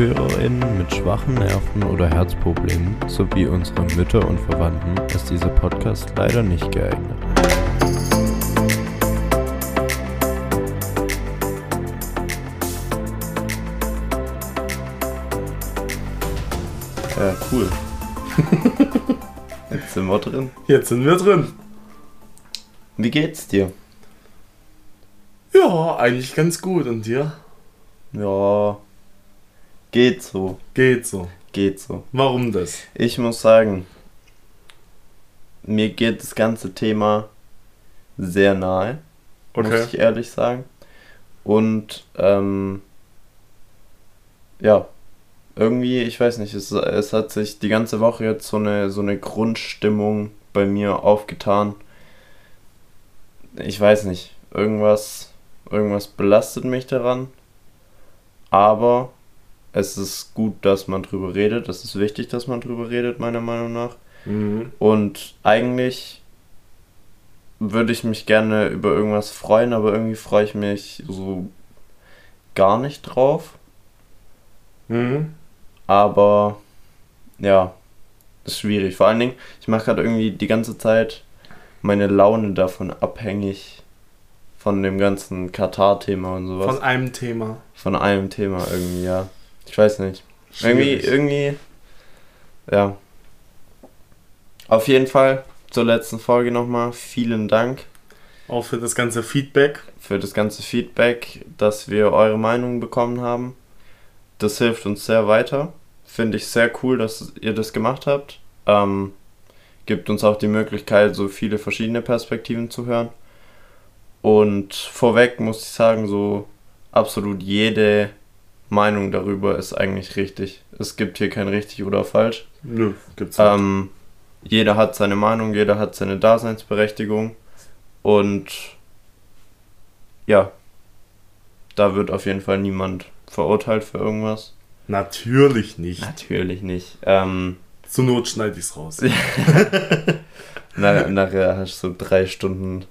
ZuhörerInnen mit schwachen Nerven oder Herzproblemen sowie unsere Mütter und Verwandten ist dieser Podcast leider nicht geeignet. Ja, cool. Jetzt sind wir drin. Jetzt sind wir drin. Wie geht's dir? Ja, eigentlich ganz gut. Und dir? Ja, geht so. Geht so. Geht so. Warum das? Ich muss sagen, mir geht das ganze Thema sehr nahe, Okay. muss ich ehrlich sagen. Und ähm, ja, irgendwie, ich weiß nicht, es, es hat sich die ganze Woche jetzt so eine, so eine Grundstimmung bei mir aufgetan. Ich weiß nicht, irgendwas, irgendwas belastet mich daran. Aber es ist gut, dass man drüber redet. Es ist wichtig, dass man drüber redet, meiner Meinung nach. Mhm. Und eigentlich würde ich mich gerne über irgendwas freuen, aber irgendwie freue ich mich so gar nicht drauf. Mhm. Aber ja, ist schwierig. Vor allen Dingen, ich mache gerade irgendwie die ganze Zeit meine Laune davon abhängig von dem ganzen Katar-Thema und sowas. Von einem Thema. Von einem Thema irgendwie, ja. Ich weiß nicht. Irgendwie, Schwierig. irgendwie, ja. Auf jeden Fall zur letzten Folge nochmal. Vielen Dank Auch für das ganze Feedback. für das ganze Feedback, dass wir eure Meinung bekommen haben. Das hilft uns sehr weiter. Finde ich sehr cool, dass ihr das gemacht habt. Ähm, gibt uns auch die Möglichkeit, so viele verschiedene Perspektiven zu hören. Und vorweg muss ich sagen, so absolut jede Meinung darüber ist eigentlich richtig. Es gibt hier kein richtig oder falsch. Nö, gibt's nicht. Ähm, jeder hat seine Meinung, jeder hat seine Daseinsberechtigung und ja, da wird auf jeden Fall niemand verurteilt für irgendwas. Natürlich nicht. Natürlich nicht. Ähm, Zur Not schneide ich's raus. na, nachher hast du drei Stunden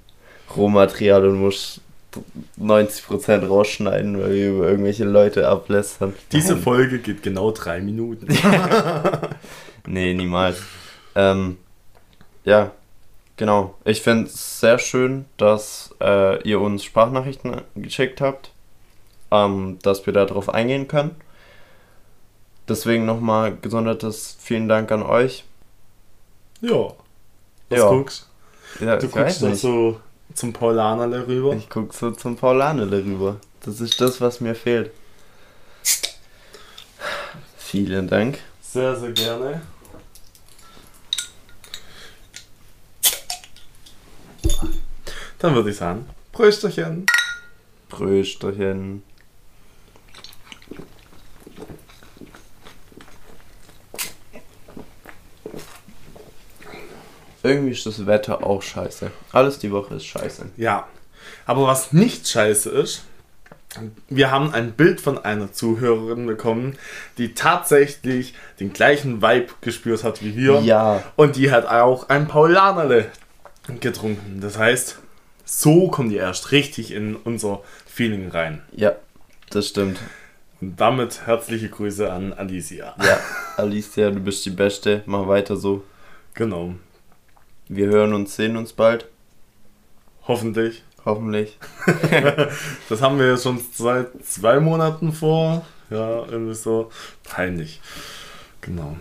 Rohmaterial und musst 90% rausschneiden, weil wir über irgendwelche Leute ablästern. Diese Nein. Folge geht genau drei Minuten. Nee, niemals. Ähm, ja, genau. Ich finde es sehr schön, dass äh, ihr uns Sprachnachrichten geschickt habt, ähm, dass wir darauf eingehen können. Deswegen nochmal gesondertes vielen Dank an euch. Ja. Was Ja. guckst Ja, du? guckst doch so zum Paulanerle rüber. Ich guck so zum Paulanele rüber. Das ist das, was mir fehlt. Vielen Dank. Sehr, sehr gerne. Dann würde ich sagen, Prösterchen. Prösterchen. Irgendwie ist das Wetter auch scheiße. Alles die Woche ist scheiße. Ja. Aber was nicht scheiße ist, wir haben ein Bild von einer Zuhörerin bekommen, die tatsächlich den gleichen Vibe gespürt hat wie wir. Ja. Und die hat auch ein Paulanerle getrunken. Das heißt, so kommen die erst richtig in unser Feeling rein. Ja, das stimmt. Und damit herzliche Grüße an Alicia. Ja, Alicia, du bist die Beste. Mach weiter so. Genau. Wir hören uns, sehen uns bald. Hoffentlich. Hoffentlich. Das haben wir ja schon seit zwei Monaten vor. Ja, irgendwie so peinlich. Genau.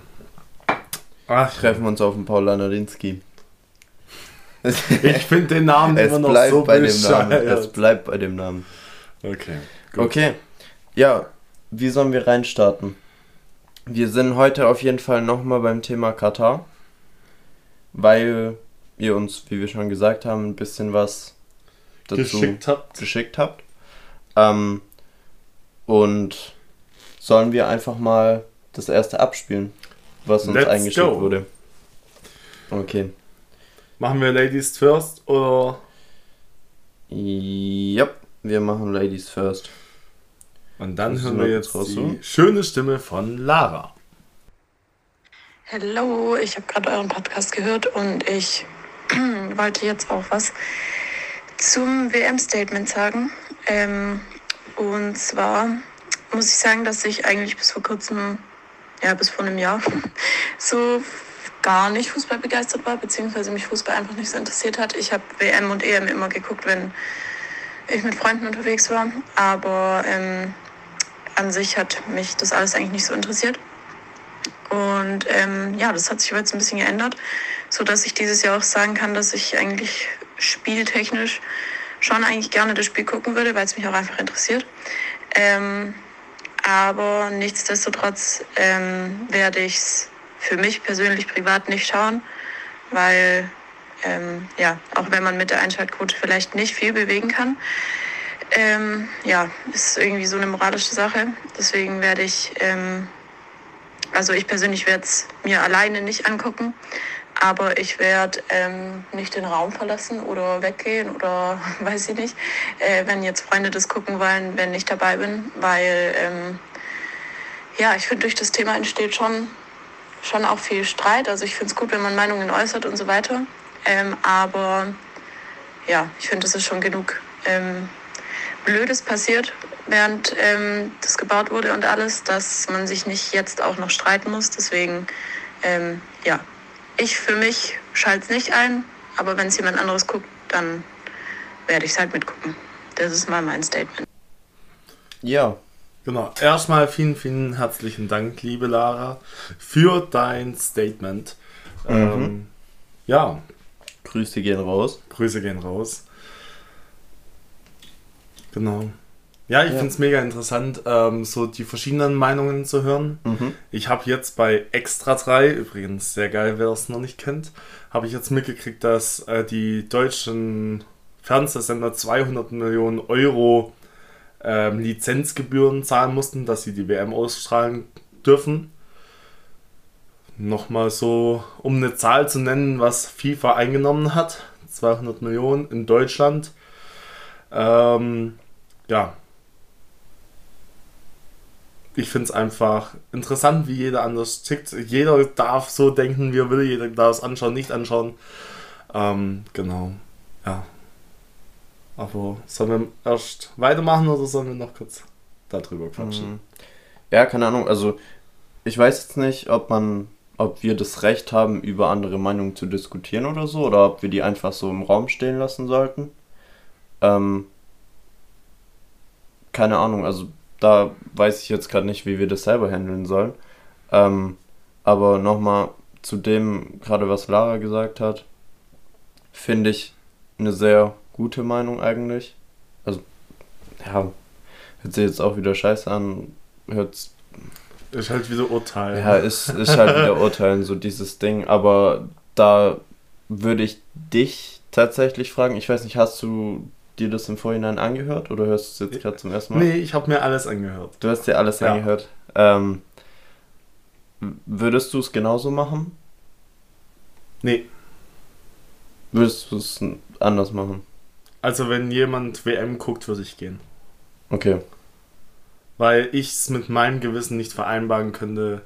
Ach, Treffen wir uns auf dem Paul Anadinski. ich finde den Namen Es immer noch bleibt so bei dem Namen. Es bleibt bei dem Namen. Okay, gut. Okay. Ja, wie sollen wir reinstarten? Wir sind heute auf jeden Fall nochmal beim Thema Katar, weil ihr uns, wie wir schon gesagt haben, ein bisschen was dazu Geschickt habt. geschickt habt. Ähm, und sollen wir einfach mal das erste abspielen, was uns Let's eingeschickt go. wurde? Okay. Machen wir Ladies first oder? Ja, wir machen Ladies first. Und dann Das hören wir jetzt die schöne Stimme von Lara. Hallo, ich habe gerade euren Podcast gehört und ich wollte jetzt auch was zum WM-Statement sagen. Ähm, und zwar muss ich sagen, dass ich eigentlich bis vor kurzem, ja, bis vor einem Jahr, so gar nicht Fußball begeistert war, beziehungsweise mich Fußball einfach nicht so interessiert hat. Ich habe WM und EM immer geguckt, wenn ich mit Freunden unterwegs war, aber ähm, an sich hat mich das alles eigentlich nicht so interessiert. Und ähm, ja, das hat sich jetzt ein bisschen geändert, so dass ich dieses Jahr auch sagen kann, dass ich eigentlich spieltechnisch schon eigentlich gerne das Spiel gucken würde, weil es mich auch einfach interessiert. Ähm, aber nichtsdestotrotz ähm, werde ich es für mich persönlich privat nicht schauen, weil ähm, ja, auch wenn man mit der Einschaltquote vielleicht nicht viel bewegen kann, ähm, ja, ist irgendwie so eine moralische Sache. Deswegen werde ich, ähm, also ich persönlich werde es mir alleine nicht angucken, aber ich werde ähm, nicht den Raum verlassen oder weggehen oder weiß ich nicht, äh, wenn jetzt Freunde das gucken wollen, wenn ich dabei bin, weil ähm, ja, ich finde, durch das Thema entsteht schon, schon auch viel Streit. Also ich finde es gut, wenn man Meinungen äußert und so weiter. Ähm, aber ja, ich finde, es ist schon genug ähm, Blödes passiert, während ähm, das gebaut wurde und alles, dass man sich nicht jetzt auch noch streiten muss. Deswegen, ähm, ja, ich für mich schalte es nicht ein, aber wenn es jemand anderes guckt, dann werde ich es halt mitgucken. Das ist mal mein Statement. Ja. Genau. Erstmal vielen, vielen herzlichen Dank, liebe Lara, für dein Statement. Mhm. Ähm, ja, Grüße gehen raus. Grüße gehen raus. Genau. Ja, ich Ja. finde es mega interessant, ähm, so die verschiedenen Meinungen zu hören. Mhm. Ich habe jetzt bei Extra 3, übrigens sehr geil, wer es noch nicht kennt, habe ich jetzt mitgekriegt, dass äh, die deutschen Fernsehsender 200 Millionen Euro ähm, Lizenzgebühren zahlen mussten, dass sie die WM ausstrahlen dürfen. Nochmal so, um eine Zahl zu nennen, was FIFA eingenommen hat. 200 Millionen in Deutschland. Ähm, ja, ich finde es einfach interessant, wie jeder anders tickt. Jeder darf so denken, wie er will, jeder darf es anschauen, nicht anschauen. Ähm, genau, ja. Aber sollen wir erst weitermachen oder sollen wir noch kurz darüber quatschen? Mhm. Ja, keine Ahnung. Also, ich weiß jetzt nicht, ob man, ob wir das Recht haben, über andere Meinungen zu diskutieren oder so, oder ob wir die einfach so im Raum stehen lassen sollten. Ähm, keine Ahnung. Also, da weiß ich jetzt gerade nicht, wie wir das selber handeln sollen. Ähm, aber nochmal zu dem, gerade was Lara gesagt hat, finde ich eine sehr gute Meinung eigentlich. Also, ja, hört sich jetzt auch wieder scheiße an, hört Ist halt wieder Urteil. ja, ist, ist halt wieder urteilen, so dieses Ding. Aber da würde ich dich tatsächlich fragen, ich weiß nicht, hast du dir das im Vorhinein angehört oder hörst du es jetzt gerade zum ersten Mal? Nee, ich habe mir alles angehört. Du hast dir alles Ja. angehört. Ähm, würdest du es genauso machen? Nee, Würdest du es anders machen? also wenn jemand WM guckt, würde ich gehen. Okay. Weil ich es mit meinem Gewissen nicht vereinbaren könnte,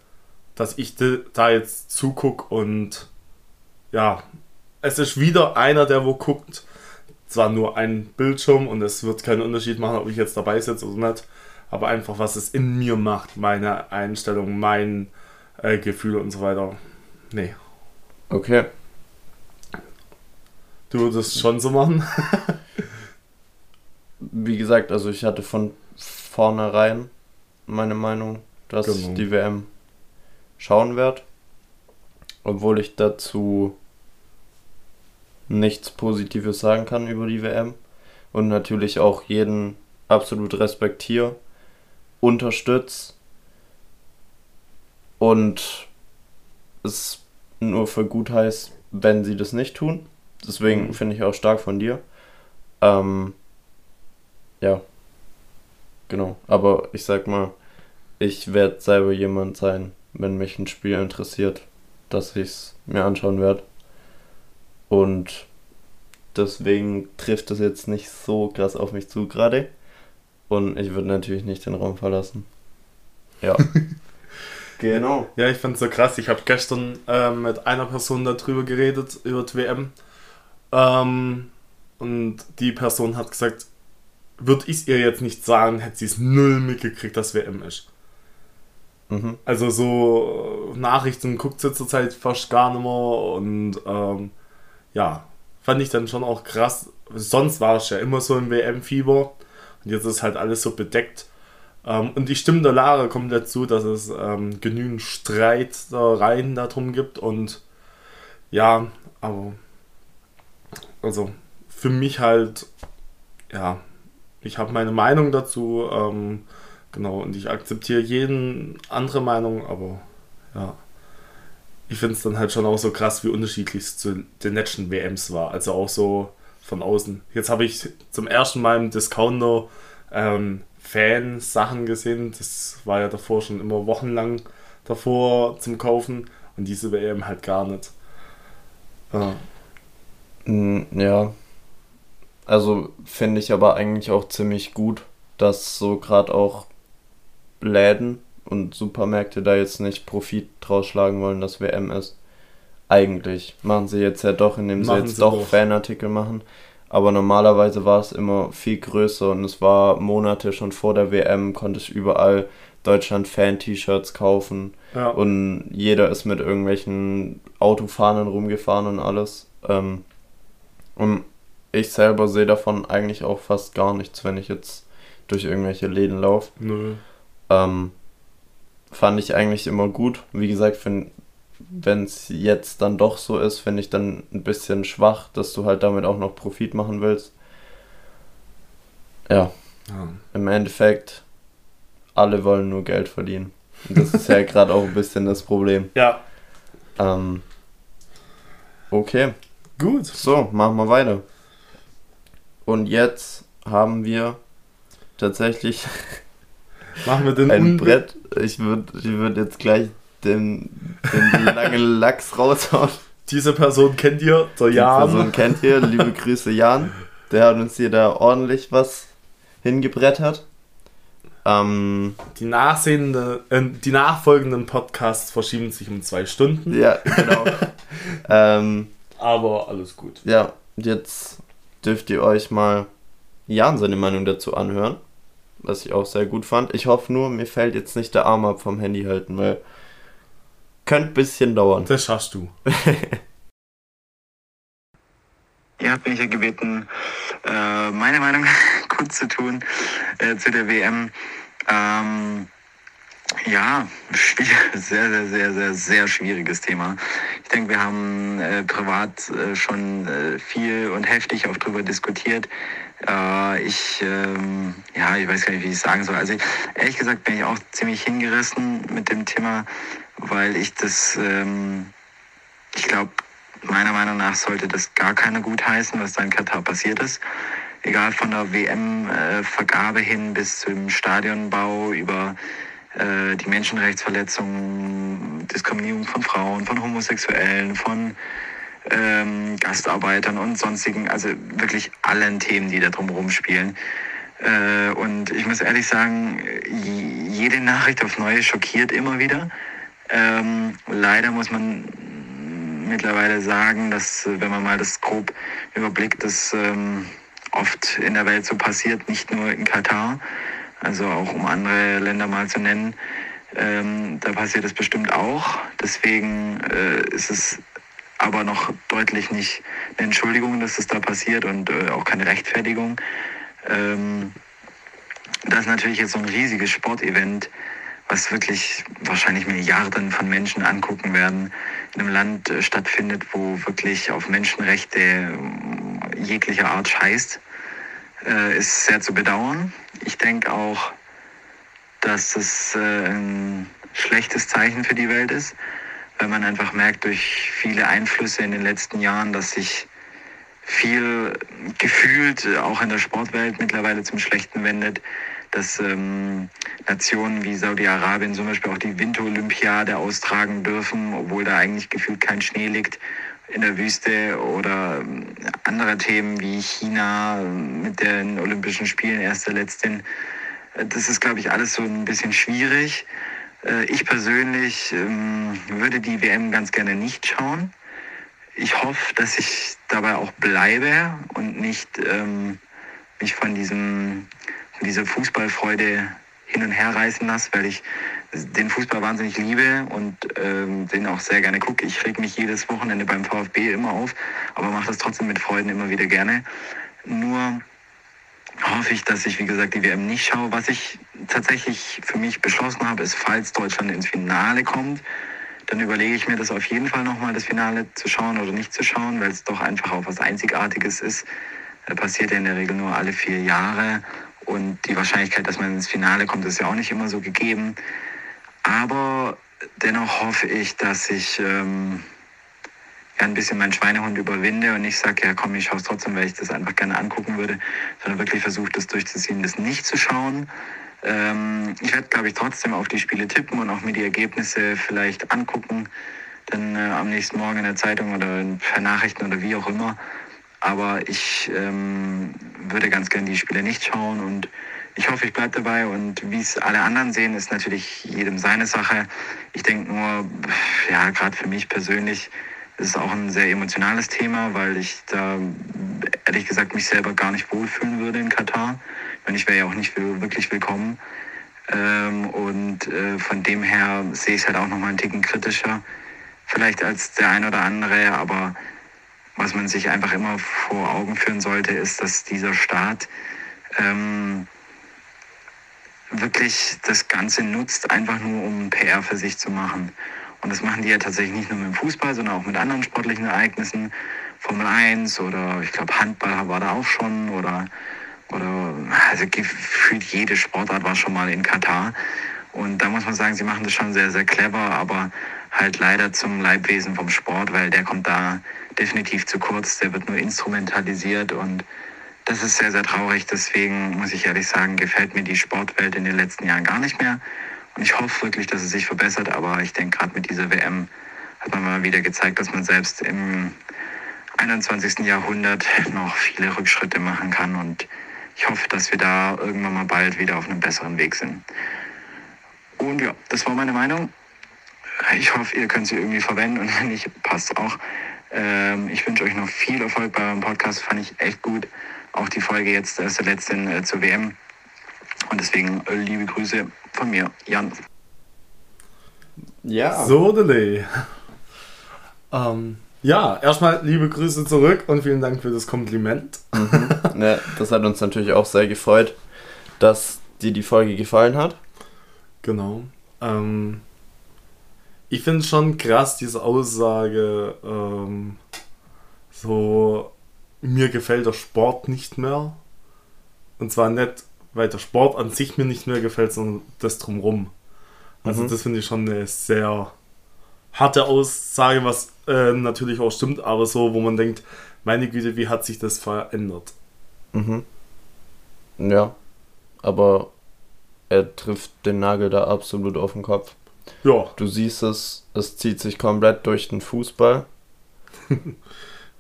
dass ich da jetzt zuguck und ja, es ist wieder einer, der wo guckt. Zwar nur ein Bildschirm und es wird keinen Unterschied machen, ob ich jetzt dabei sitze oder nicht, aber einfach, was es in mir macht, meine Einstellung, mein äh, Gefühl und so weiter. Nee. Okay. Du würdest schon so machen? Wie gesagt, also ich hatte von vornherein meine Meinung, dass ich Genau. die WM schauen werde. Obwohl ich dazu nichts Positives sagen kann über die WM. Und natürlich auch jeden absolut respektiere, unterstütze und es nur für gut heißt, wenn sie das nicht tun. Deswegen Mhm. finde ich auch stark von dir. Ähm, ja, genau. Aber ich sag mal, ich werde selber jemand sein, wenn mich ein Spiel interessiert, dass ich es mir anschauen werde. Und deswegen trifft es jetzt nicht so krass auf mich zu gerade. Und ich würde natürlich nicht den Raum verlassen. Ja. genau. Ja, ich fand's so krass. Ich habe gestern ähm, mit einer Person darüber geredet, über die WM. Ähm, und die Person hat gesagt, würde ich es ihr jetzt nicht sagen, hätte sie es null mitgekriegt, dass WM ist. Mhm. Also so äh, Nachrichten guckt sie zurzeit fast gar nicht mehr und ähm, ja, fand ich dann schon auch krass. Sonst war es ja immer so ein WM-Fieber und jetzt ist halt alles so bedeckt. Ähm, und ich stimme der Lara komplett zu, dass es ähm, genügend Streit da rein darum gibt und ja, aber also für mich halt, ja, ich habe meine Meinung dazu, ähm, genau, und ich akzeptiere jeden andere Meinung, aber ja, ich finde es dann halt schon auch so krass, wie unterschiedlich es zu den letzten WMs war, also auch so von außen. Jetzt habe ich zum ersten Mal im Discounter ähm, Fan-Sachen gesehen, das war ja davor schon immer wochenlang davor zum Kaufen und diese WM halt gar nicht. Ja. Mm, Ja. Also finde ich aber eigentlich auch ziemlich gut, dass so gerade auch Läden und Supermärkte da jetzt nicht Profit draus schlagen wollen, dass WM ist. Eigentlich machen sie jetzt ja doch, indem sie Machen jetzt sie doch doch. Fanartikel machen. Aber normalerweise war es immer viel größer und es war Monate schon vor der WM, konnte ich überall Deutschland-Fan-T-Shirts kaufen. Ja. Und jeder ist mit irgendwelchen Autofahnen rumgefahren und alles. Ähm, und ich selber sehe davon eigentlich auch fast gar nichts, wenn ich jetzt durch irgendwelche Läden laufe. Nö. Ähm, fand ich eigentlich immer gut. Wie gesagt, wenn es jetzt dann doch so ist, finde ich dann ein bisschen schwach, dass du halt damit auch noch Profit machen willst. Ja, Ja. im Endeffekt, alle wollen nur Geld verdienen. Und das ist ja gerade auch ein bisschen das Problem. ja, Ähm, okay, gut. so, machen wir weiter. Und jetzt haben wir tatsächlich Machen wir den ein Brett. Ich würde ich würd jetzt gleich den, den langen Lachs raushauen. Diese Person kennt ihr, der Jan. Person kennt ihr. Liebe Grüße, Jan. Der hat uns hier da ordentlich was hingebrettert. Ähm, Die, äh, die nachfolgenden Podcasts verschieben sich um zwei Stunden. ja, genau. ähm, Aber alles gut. ja, jetzt dürft ihr euch mal Jan seine Meinung dazu anhören. Was ich auch sehr gut fand. Ich hoffe nur, mir fällt jetzt nicht der Arm ab vom Handy halten, weil könnte ein bisschen dauern. Das schaffst du. Ihr habt mich ja gebeten, äh, meine Meinung kurz zu tun äh, zu der WM. Ähm, ja, sehr, sehr, sehr, sehr, sehr schwieriges Thema. Ich denke, wir haben äh, privat schon viel und heftig auch drüber diskutiert. Äh, ich, ähm, ja, ich weiß gar nicht, wie ich es sagen soll. Also ehrlich gesagt bin ich auch ziemlich hingerissen mit dem Thema, weil ich das, ähm, ich glaube, meiner Meinung nach sollte das gar keiner gutheißen, was da in Katar passiert ist. Egal von der WM-Vergabe hin bis zum Stadionbau über äh, die Menschenrechtsverletzungen, Diskriminierung von Frauen, von Homosexuellen, von ähm, Gastarbeitern und sonstigen, also wirklich allen Themen, die da drumherum spielen. Äh, und ich muss ehrlich sagen, jede Nachricht aufs Neue schockiert immer wieder. Ähm, leider muss man mittlerweile sagen, dass äh, wenn man mal das grob überblickt, das ähm, oft in der Welt so passiert, nicht nur in Katar, also auch um andere Länder mal zu nennen. Ähm, da passiert es bestimmt auch. Deswegen äh, ist es aber noch deutlich nicht eine Entschuldigung, dass es da passiert und äh, auch keine Rechtfertigung. Ähm, das ist natürlich jetzt so ein riesiges Sportevent, was wirklich wahrscheinlich Milliarden von Menschen angucken werden, in einem Land äh, stattfindet, wo wirklich auf Menschenrechte äh, jeglicher Art scheißt, äh, ist sehr zu bedauern. Ich denke auch, dass es äh, ein schlechtes Zeichen für die Welt ist, weil man einfach merkt durch viele Einflüsse in den letzten Jahren, dass sich viel gefühlt äh, auch in der Sportwelt mittlerweile zum Schlechten wendet, dass ähm, Nationen wie Saudi-Arabien zum Beispiel auch die Winterolympiade austragen dürfen, obwohl da eigentlich gefühlt kein Schnee liegt in der Wüste oder ähm, andere Themen wie China ähm, mit den Olympischen Spielen erst der letzten. Das ist, glaube ich, alles so ein bisschen schwierig. Äh, Ich persönlich ähm, würde die WM ganz gerne nicht schauen. Ich hoffe, dass ich dabei auch bleibe und nicht ähm, mich von diesem, von dieser Fußballfreude hin und her reißen lasse, weil ich den Fußball wahnsinnig liebe und ähm, den auch sehr gerne gucke. Ich reg mich jedes Wochenende beim VfB immer auf, aber mache das trotzdem mit Freuden immer wieder gerne. Nur hoffe ich, dass ich, wie gesagt, die WM nicht schaue. Was ich tatsächlich für mich beschlossen habe, ist, falls Deutschland ins Finale kommt, dann überlege ich mir das auf jeden Fall nochmal, das Finale zu schauen oder nicht zu schauen, weil es doch einfach auch was Einzigartiges ist. Das passiert ja in der Regel nur alle vier Jahre und die Wahrscheinlichkeit, dass man ins Finale kommt, ist ja auch nicht immer so gegeben. Aber dennoch hoffe ich, dass ich ähm, ja, ein bisschen meinen Schweinehund überwinde und nicht sage, ja komm, ich schaue es trotzdem, weil ich das einfach gerne angucken würde, sondern wirklich versuche, das durchzuziehen, das nicht zu schauen. Ähm, ich werde, glaube ich, trotzdem auf die Spiele tippen und auch mir die Ergebnisse vielleicht angucken, dann äh, am nächsten Morgen in der Zeitung oder per Nachrichten oder wie auch immer. Aber ich ähm, würde ganz gerne die Spiele nicht schauen und ich hoffe, ich bleibe dabei und wie es alle anderen sehen, ist natürlich jedem seine Sache. Ich denke nur, ja, gerade für mich persönlich ist es auch ein sehr emotionales Thema, weil ich da ehrlich gesagt mich selber gar nicht wohlfühlen würde in Katar. Meine, ich wäre ja auch nicht wirklich willkommen. Ähm, und äh, von dem her sehe ich es halt auch nochmal einen Ticken kritischer, vielleicht als der ein oder andere, aber was man sich einfach immer vor Augen führen sollte, ist, dass dieser Staat ähm, wirklich das Ganze nutzt, einfach nur um PR für sich zu machen. Und das machen die ja tatsächlich nicht nur mit dem Fußball, sondern auch mit anderen sportlichen Ereignissen. Formel 1 oder ich glaube Handball war da auch schon oder, oder also gefühlt jede Sportart war schon mal in Katar. Und da muss man sagen, sie machen das schon sehr, sehr clever, aber halt leider zum Leibwesen vom Sport, weil der kommt da definitiv zu kurz, der wird nur instrumentalisiert und das ist sehr, sehr traurig. Deswegen muss ich ehrlich sagen, gefällt mir die Sportwelt in den letzten Jahren gar nicht mehr. Ich hoffe wirklich, dass es sich verbessert. Aber ich denke, gerade mit dieser WM hat man mal wieder gezeigt, dass man selbst im 21. Jahrhundert noch viele Rückschritte machen kann. Und ich hoffe, dass wir da irgendwann mal bald wieder auf einem besseren Weg sind. Und ja, das war meine Meinung. Ich hoffe, ihr könnt sie irgendwie verwenden und wenn nicht, passt auch. Ähm, ich wünsche euch noch viel Erfolg beim Podcast, fand ich echt gut auch die Folge jetzt der letzten äh, zur WM. Und deswegen äh, liebe Grüße von mir, Jan. Ja. So, Delay. Ähm, ja, erstmal liebe Grüße zurück und vielen Dank für das Kompliment. Mhm. Ja, das hat uns natürlich auch sehr gefreut, dass dir die Folge gefallen hat. Genau. Ähm, ich finde es schon krass, diese Aussage, ähm, so mir gefällt der Sport nicht mehr. Und zwar nicht, weil der Sport an sich mir nicht mehr gefällt, sondern das drumrum. Also mhm. das finde ich schon eine sehr harte Aussage, was äh, natürlich auch stimmt, aber so, wo man denkt, meine Güte, wie hat sich das verändert? Mhm. Ja, aber er trifft den Nagel da absolut auf den Kopf. Ja. Du siehst es, es zieht sich komplett durch den Fußball.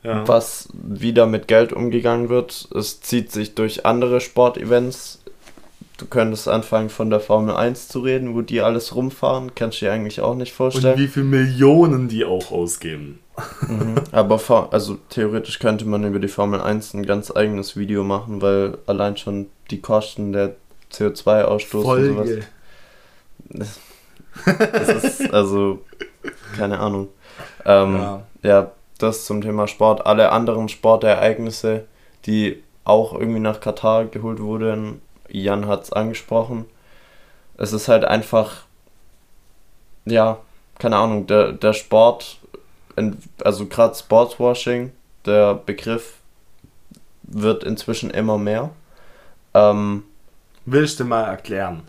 ja. was wieder mit Geld umgegangen wird. Es zieht sich durch andere Sportevents. Du könntest anfangen von der Formel 1 zu reden, wo die alles rumfahren. Kannst du dir eigentlich auch nicht vorstellen. Und wie viele Millionen die auch ausgeben. Mhm. Aber also theoretisch könnte man über die Formel 1 ein ganz eigenes Video machen, weil allein schon die Kosten der CO2-Ausstoß und sowas. Das, das ist also keine Ahnung. Ähm, ja. ja, das zum Thema Sport. Alle anderen Sportereignisse, die auch irgendwie nach Katar geholt wurden, Jan hat es angesprochen. Es ist halt einfach, ja, keine Ahnung, der, der Sport, also gerade Sportswashing, der Begriff wird inzwischen immer mehr. Ähm, Willst du mal erklären?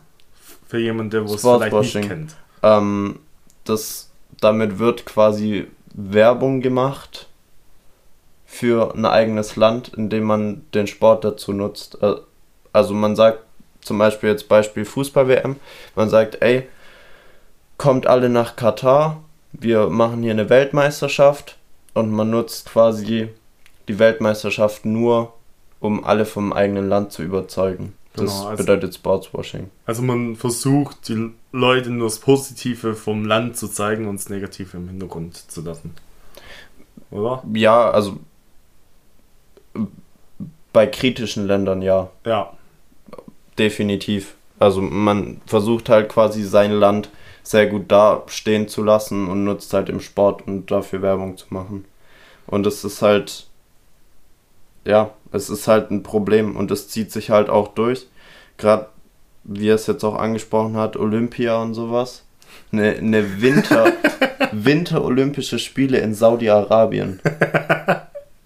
Für jemanden, der es vielleicht nicht kennt. Ähm, das, damit wird quasi Werbung gemacht für ein eigenes Land, indem man den Sport dazu nutzt. Äh, also man sagt zum Beispiel jetzt Beispiel Fußball-WM, man sagt, ey, kommt alle nach Katar, wir machen hier eine Weltmeisterschaft und man nutzt quasi die Weltmeisterschaft nur, um alle vom eigenen Land zu überzeugen. Das genau, also, bedeutet Sportswashing. Also man versucht, die Leute nur das Positive vom Land zu zeigen und das Negative im Hintergrund zu lassen. Oder? Ja, also bei kritischen Ländern ja. Ja. Definitiv. Also man versucht halt quasi sein Land sehr gut dastehen zu lassen und nutzt halt im Sport und dafür Werbung zu machen. Und es ist halt, ja, es ist halt ein Problem und es zieht sich halt auch durch. Gerade wie er es jetzt auch angesprochen hat, Olympia und sowas. Eine, eine Winter, Winter-Olympische Spiele in Saudi-Arabien.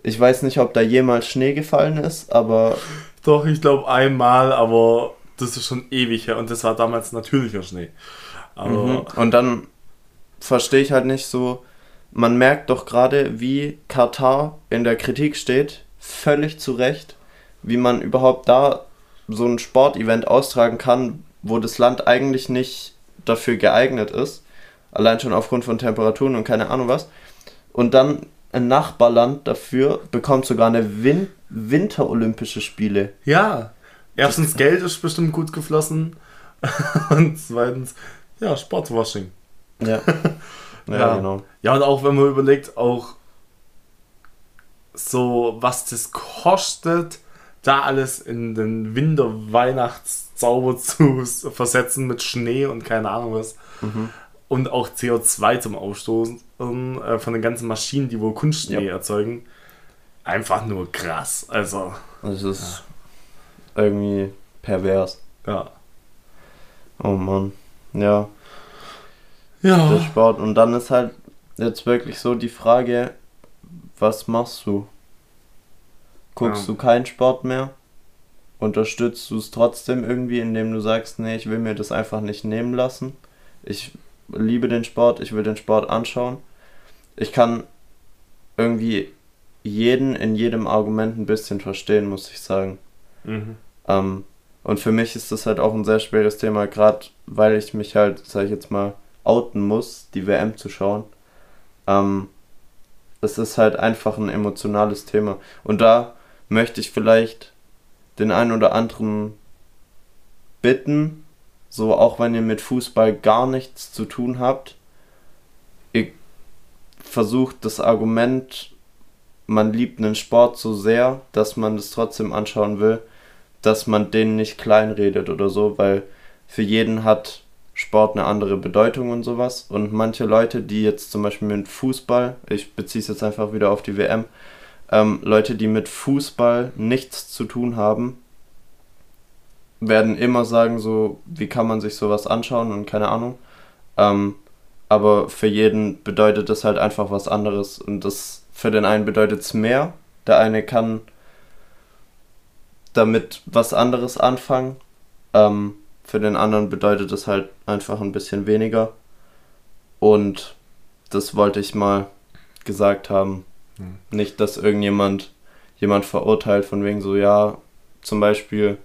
Ich weiß nicht, ob da jemals Schnee gefallen ist, aber. Doch, ich glaube einmal, aber das ist schon ewig her und das war damals natürlicher Schnee. Mhm. Und dann verstehe ich halt nicht so, man merkt doch gerade, wie Katar in der Kritik steht, völlig zu Recht, wie man überhaupt da so ein Sportevent austragen kann, wo das Land eigentlich nicht dafür geeignet ist, allein schon aufgrund von Temperaturen und keine Ahnung was. Und dann ein Nachbarland dafür bekommt sogar eine Win Winterolympische Spiele. Ja, erstens Geld ist bestimmt gut geflossen und zweitens, ja, Sportwashing. Ja. ja, Ja. genau. Ja, und auch wenn man überlegt, auch so, was das kostet, da alles in den Winter-Weihnachtszauber zu versetzen mit Schnee und keine Ahnung was. Mhm. Und auch CO2 zum Ausstoßen äh, von den ganzen Maschinen, die wohl Kunstschnee Ja. erzeugen. Einfach nur krass. Also, Das ist irgendwie pervers. ja. Oh Mann. Ja, der Ja. Sport. Und dann ist halt jetzt wirklich so die Frage, was machst du? Guckst Ja. du keinen Sport mehr? Unterstützt du es trotzdem irgendwie, indem du sagst, nee, ich will mir das einfach nicht nehmen lassen? Ich liebe den Sport, ich will den Sport anschauen. Ich kann irgendwie jeden in jedem Argument ein bisschen verstehen, muss ich sagen. Mhm. Ähm, und für mich ist das halt auch ein sehr schweres Thema, gerade weil ich mich halt, sag ich jetzt mal, outen muss, die WM zu schauen. Ähm, es ist halt einfach ein emotionales Thema. Und da möchte ich vielleicht den einen oder anderen bitten, so auch wenn ihr mit Fußball gar nichts zu tun habt, ihr versucht das Argument, man liebt einen Sport so sehr, dass man das trotzdem anschauen will, dass man den nicht kleinredet oder so, weil für jeden hat Sport eine andere Bedeutung und sowas. Und manche Leute, die jetzt zum Beispiel mit Fußball, ich beziehe es jetzt einfach wieder auf die WM, ähm, Leute, die mit Fußball nichts zu tun haben, werden immer sagen, so, wie kann man sich sowas anschauen und keine Ahnung. Ähm, aber für jeden bedeutet das halt einfach was anderes. Und das für den einen bedeutet es mehr. Der eine kann damit was anderes anfangen. Ähm, für den anderen bedeutet es halt einfach ein bisschen weniger. Und das wollte ich mal gesagt haben. Hm. Nicht, dass irgendjemand jemand verurteilt von wegen so, ja, zum Beispiel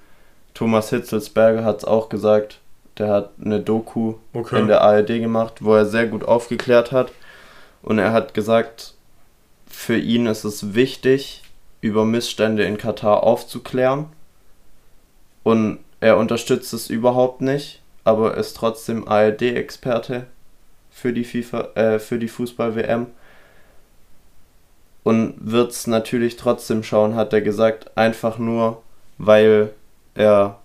Thomas Hitzelsberger hat es auch gesagt, der hat eine Doku Okay. in der ARD gemacht, wo er sehr gut aufgeklärt hat. Und er hat gesagt, für ihn ist es wichtig, über Missstände in Katar aufzuklären. Und er unterstützt es überhaupt nicht, aber ist trotzdem ARD-Experte für die FIFA, äh, für die Fußball-WM. Und wird es natürlich trotzdem schauen, hat er gesagt, einfach nur, weil er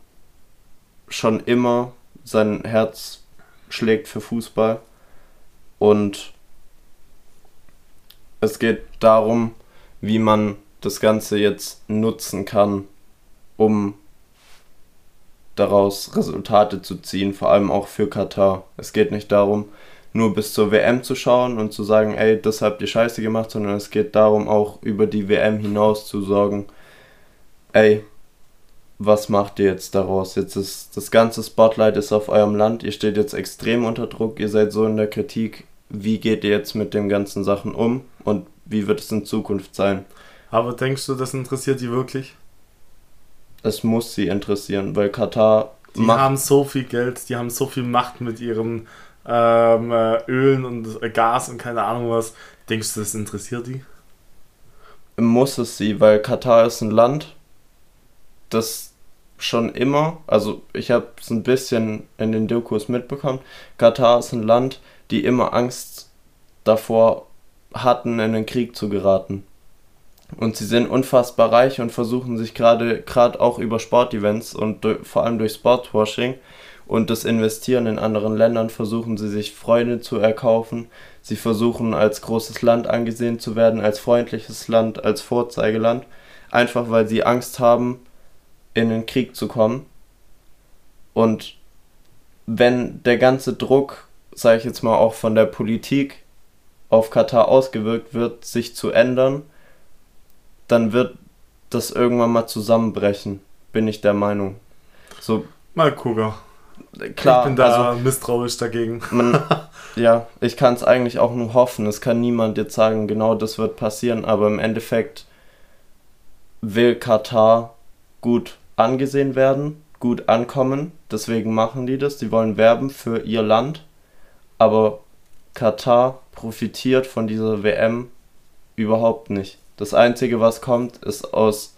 schon immer sein Herz schlägt für Fußball. Und es geht darum, wie man das Ganze jetzt nutzen kann, um daraus Resultate zu ziehen, vor allem auch für Katar. Es geht nicht darum, nur bis zur WM zu schauen und zu sagen, ey, das habt ihr scheiße gemacht, sondern es geht darum, auch über die WM hinaus zu sorgen, ey, was macht ihr jetzt daraus? Jetzt ist das ganze Spotlight ist auf eurem Land, ihr steht jetzt extrem unter Druck, ihr seid so in der Kritik. Wie geht ihr jetzt mit den ganzen Sachen um und wie wird es in Zukunft sein? Aber denkst du, das interessiert die wirklich? Es muss sie interessieren, weil Katar Die haben so viel Geld, die haben so viel Macht mit ihren ähm, äh, Ölen und Gas und keine Ahnung was. Denkst du, das interessiert die? muss es sie, weil Katar ist ein Land, das schon immer, also ich habe es ein bisschen in den Dokus mitbekommen, Katar ist ein Land, die immer Angst davor hatten, in den Krieg zu geraten. Und sie sind unfassbar reich und versuchen sich gerade gerade auch über Sportevents und durch, vor allem durch Sportwashing und das Investieren in anderen Ländern versuchen sie sich Freunde zu erkaufen. Sie versuchen als großes Land angesehen zu werden, als freundliches Land, als Vorzeigeland, einfach weil sie Angst haben, in den Krieg zu kommen. Und wenn der ganze Druck, sage ich jetzt mal auch von der Politik auf Katar ausgewirkt wird, sich zu ändern, dann wird das irgendwann mal zusammenbrechen, bin ich der Meinung. So, mal gucken. Klar, ich bin da also, misstrauisch dagegen. Man, ja, ich kann es eigentlich auch nur hoffen. Es kann niemand jetzt sagen, genau das wird passieren, aber im Endeffekt will Katar gut angesehen werden, gut ankommen. Deswegen machen die das. Die wollen werben für ihr Land. Aber Katar profitiert von dieser WM überhaupt nicht. Das Einzige, was kommt, ist aus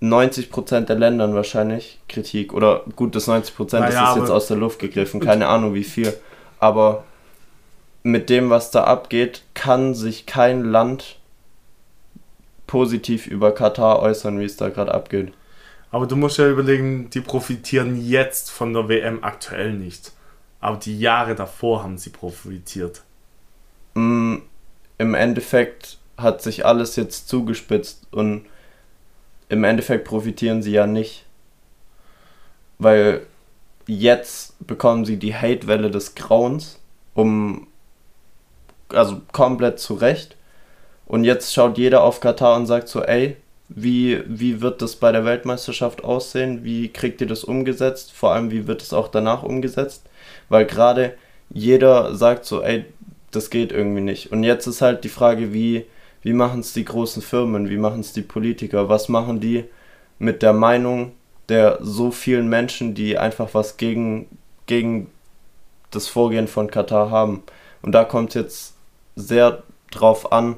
90% der Ländern wahrscheinlich Kritik. Oder gut, das 90% naja, ist jetzt aus der Luft gegriffen, keine Ahnung wie viel. Aber mit dem, was da abgeht, kann sich kein Land positiv über Katar äußern, wie es da gerade abgeht. Aber du musst ja überlegen, die profitieren jetzt von der WM aktuell nicht. Aber die Jahre davor haben sie profitiert. Mm, Im Endeffekt hat sich alles jetzt zugespitzt und im Endeffekt profitieren sie ja nicht. Weil jetzt bekommen sie die Hatewelle des Grauens, um also komplett zurecht. Und jetzt schaut jeder auf Katar und sagt so, ey, wie, wie wird das bei der Weltmeisterschaft aussehen? Wie kriegt ihr das umgesetzt? Vor allem, wie wird es auch danach umgesetzt? Weil gerade jeder sagt so, ey, das geht irgendwie nicht. Und jetzt ist halt die Frage, wie, wie machen es die großen Firmen, wie machen es die Politiker, was machen die mit der Meinung der so vielen Menschen, die einfach was gegen, gegen das Vorgehen von Katar haben. Und da kommt jetzt sehr drauf an,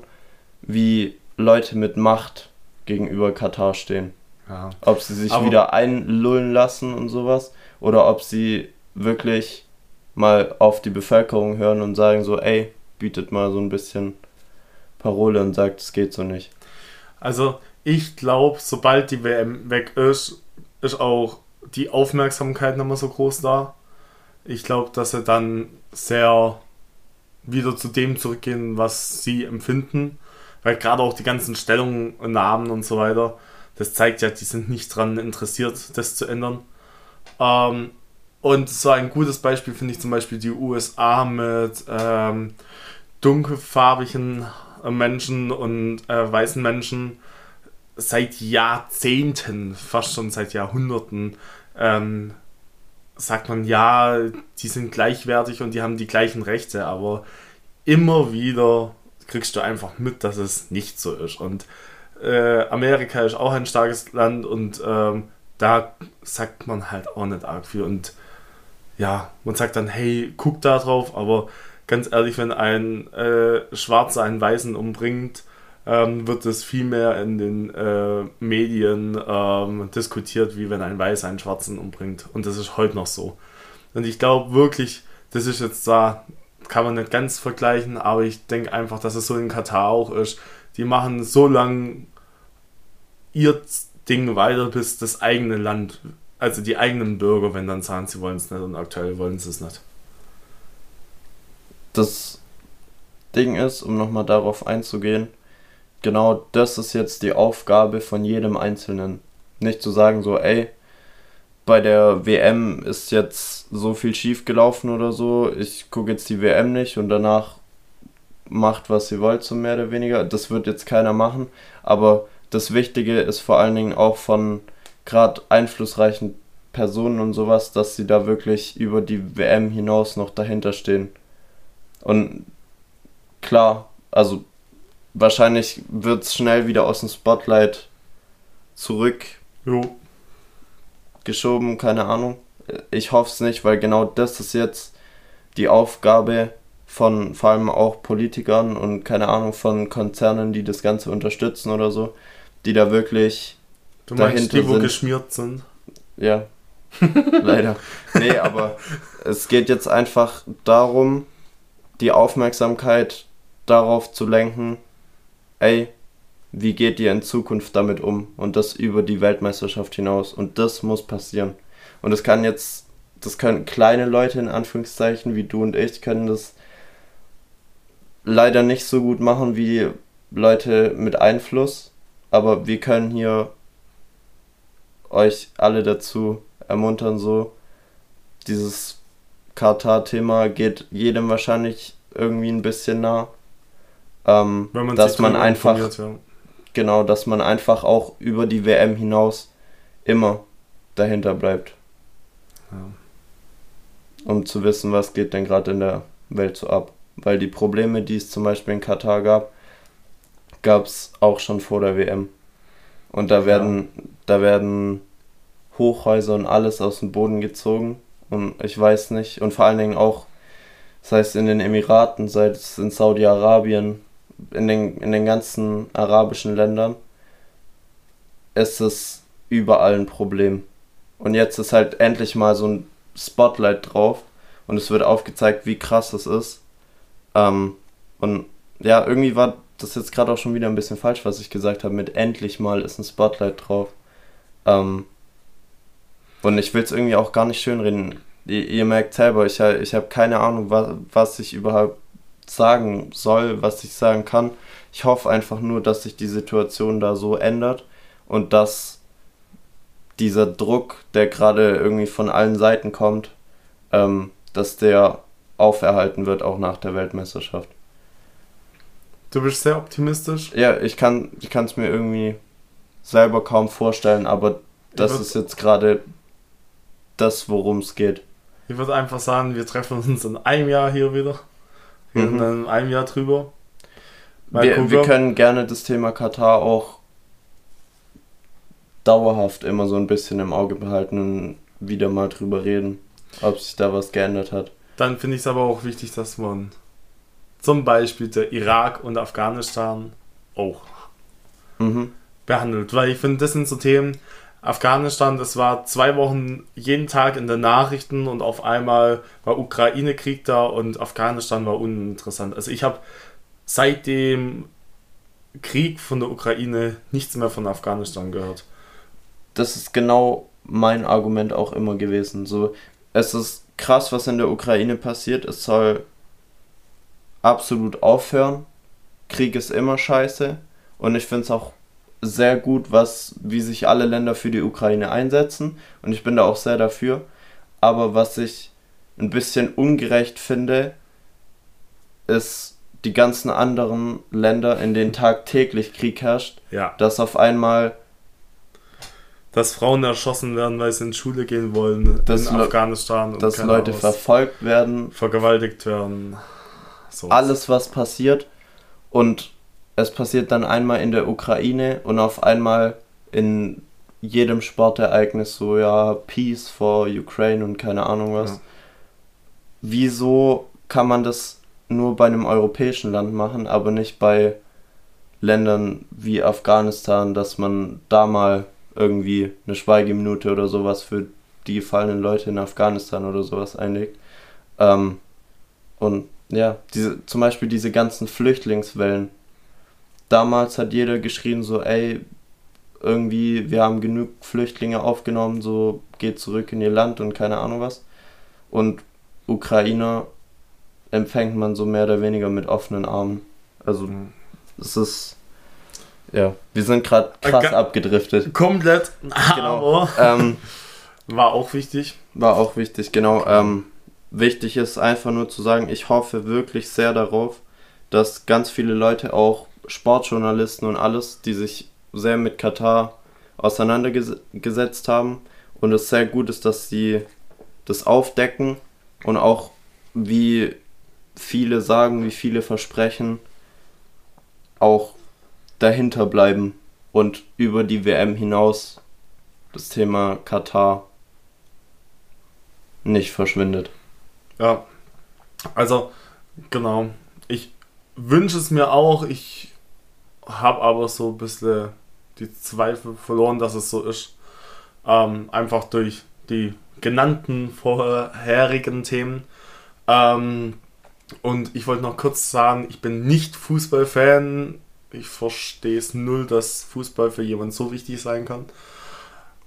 wie Leute mit Macht gegenüber Katar stehen. Ja. Ob sie sich Aber wieder einlullen lassen und sowas oder ob sie wirklich mal auf die Bevölkerung hören und sagen so, ey, bietet mal so ein bisschen Parole und sagt, es geht so nicht. Also ich glaube, sobald die WM weg ist, ist auch die Aufmerksamkeit mehr so groß da. Ich glaube, dass sie dann sehr wieder zu dem zurückgehen, was sie empfinden. Weil gerade auch die ganzen Stellungnahmen und so weiter, das zeigt ja, die sind nicht daran interessiert, das zu ändern. Ähm, und so ein gutes Beispiel finde ich zum Beispiel die USA mit ähm, dunkelfarbigen Menschen und äh, weißen Menschen seit Jahrzehnten, fast schon seit Jahrhunderten, ähm, sagt man, ja, die sind gleichwertig und die haben die gleichen Rechte, aber immer wieder kriegst du einfach mit, dass es nicht so ist. Und äh, Amerika ist auch ein starkes Land und ähm, da sagt man halt auch nicht arg viel. Und ja, man sagt dann, hey, guck da drauf, aber ganz ehrlich, wenn ein äh, Schwarzer einen Weißen umbringt, ähm, wird es viel mehr in den äh, Medien ähm, diskutiert, wie wenn ein Weißer einen Schwarzen umbringt. Und das ist heute noch so. Und ich glaube wirklich, das ist jetzt da, kann man nicht ganz vergleichen, aber ich denke einfach, dass es so in Katar auch ist. Die machen so lang ihr Ding weiter, bis das eigene Land, also die eigenen Bürger, wenn dann sagen, sie wollen es nicht und aktuell wollen sie es nicht. Das Ding ist, um nochmal darauf einzugehen, genau das ist jetzt die Aufgabe von jedem Einzelnen. Nicht zu sagen so, ey, bei der WM ist jetzt so viel schief gelaufen oder so, ich gucke jetzt die WM nicht und danach macht, was ihr wollt, so mehr oder weniger. Das wird jetzt keiner machen, aber das Wichtige ist vor allen Dingen auch von gerade einflussreichen Personen und sowas, dass sie da wirklich über die WM hinaus noch dahinter stehen. Und klar, also wahrscheinlich wird es schnell wieder aus dem Spotlight zurück jo. geschoben, keine Ahnung. Ich hoffe es nicht, weil genau das ist jetzt die Aufgabe von vor allem auch Politikern und keine Ahnung von Konzernen, die das Ganze unterstützen oder so, die da wirklich du meinst die, wo sind. geschmiert sind. Ja, leider. Nee, aber es geht jetzt einfach darum, die Aufmerksamkeit darauf zu lenken, ey, wie geht ihr in Zukunft damit um und das über die Weltmeisterschaft hinaus und das muss passieren. Und das kann jetzt, das können kleine Leute in Anführungszeichen wie du und ich können das leider nicht so gut machen wie Leute mit Einfluss, aber wir können hier euch alle dazu ermuntern, so dieses Katar-Thema geht jedem wahrscheinlich irgendwie ein bisschen nah. Ähm, man dass man einfach ja. genau, dass man einfach auch über die WM hinaus immer dahinter bleibt. Ja. Um zu wissen, was geht denn gerade in der Welt so ab. Weil die Probleme, die es zum Beispiel in Katar gab, gab es auch schon vor der WM. Und da werden, ja. da werden Hochhäuser und alles aus dem Boden gezogen. Und ich weiß nicht. Und vor allen Dingen auch, sei es in den Emiraten, sei es in Saudi-Arabien, in den, in den ganzen arabischen Ländern, ist es überall ein Problem. Und jetzt ist halt endlich mal so ein Spotlight drauf und es wird aufgezeigt, wie krass es ist. Ähm, und ja, irgendwie war das jetzt gerade auch schon wieder ein bisschen falsch, was ich gesagt habe, mit endlich mal ist ein Spotlight drauf. Ähm, und ich will es irgendwie auch gar nicht schönreden. Ihr, ihr merkt selber, ich, ich habe keine Ahnung, was, was ich überhaupt sagen soll, was ich sagen kann. Ich hoffe einfach nur, dass sich die Situation da so ändert und dass dieser Druck, der gerade irgendwie von allen Seiten kommt, ähm, dass der auferhalten wird, auch nach der Weltmeisterschaft. Du bist sehr optimistisch? Ja, ich kann es mir irgendwie selber kaum vorstellen, aber das ist jetzt gerade das, worum es geht. Ich würde einfach sagen, wir treffen uns in einem Jahr hier wieder. Wir mhm. in einem Jahr drüber. Wir, wir, können gerne das Thema Katar auch dauerhaft immer so ein bisschen im Auge behalten und wieder mal drüber reden, ob sich da was geändert hat. Dann finde ich es aber auch wichtig, dass man zum Beispiel der Irak und Afghanistan auch mhm. behandelt. Weil ich finde, das sind so Themen, Afghanistan, das war zwei Wochen jeden Tag in den Nachrichten und auf einmal war Ukraine-Krieg da und Afghanistan war uninteressant. Also ich habe seit dem Krieg von der Ukraine nichts mehr von Afghanistan gehört. Das ist genau mein Argument auch immer gewesen. So, es ist krass, was in der Ukraine passiert. Es soll absolut aufhören. Krieg ist immer scheiße. Und ich finde es auch sehr gut, was, wie sich alle Länder für die Ukraine einsetzen. Und ich bin da auch sehr dafür. Aber was ich ein bisschen ungerecht finde, ist die ganzen anderen Länder, in denen tagtäglich Krieg herrscht, ja. dass auf einmal dass Frauen erschossen werden, weil sie in Schule gehen wollen dass in Afghanistan. dass Leute verfolgt werden. Vergewaltigt werden. So. Alles, was passiert. Und es passiert dann einmal in der Ukraine und auf einmal in jedem Sportereignis so, ja, Peace for Ukraine und keine Ahnung was. Ja. Wieso kann man das nur bei einem europäischen Land machen, aber nicht bei Ländern wie Afghanistan, dass man da mal irgendwie eine Schweigeminute oder sowas für die gefallenen Leute in Afghanistan oder sowas einlegt. Ähm, und ja, diese, zum Beispiel diese ganzen Flüchtlingswellen, damals hat jeder geschrien so, ey, irgendwie, wir haben genug Flüchtlinge aufgenommen, so geht zurück in ihr Land und keine Ahnung was. Und Ukrainer empfängt man so mehr oder weniger mit offenen Armen. Also mhm. es ist ja, wir sind gerade krass Ga abgedriftet. Komplett, genau. Ähm, war auch wichtig. War auch wichtig, genau. Ähm, wichtig ist einfach nur zu sagen, ich hoffe wirklich sehr darauf, dass ganz viele Leute auch Sportjournalisten und alles, die sich sehr mit Katar auseinandergesetzt haben und es sehr gut ist, dass sie das aufdecken und auch wie viele sagen, wie viele versprechen, auch dahinter bleiben und über die WM hinaus das Thema Katar nicht verschwindet. Ja, also genau. Ich wünsche es mir auch. Ich habe aber so ein bisschen die Zweifel verloren, dass es so ist. Ähm, einfach durch die genannten vorherigen Themen. Ähm, und ich wollte noch kurz sagen, ich bin nicht Fußballfan. Ich verstehe es null, dass Fußball für jemanden so wichtig sein kann.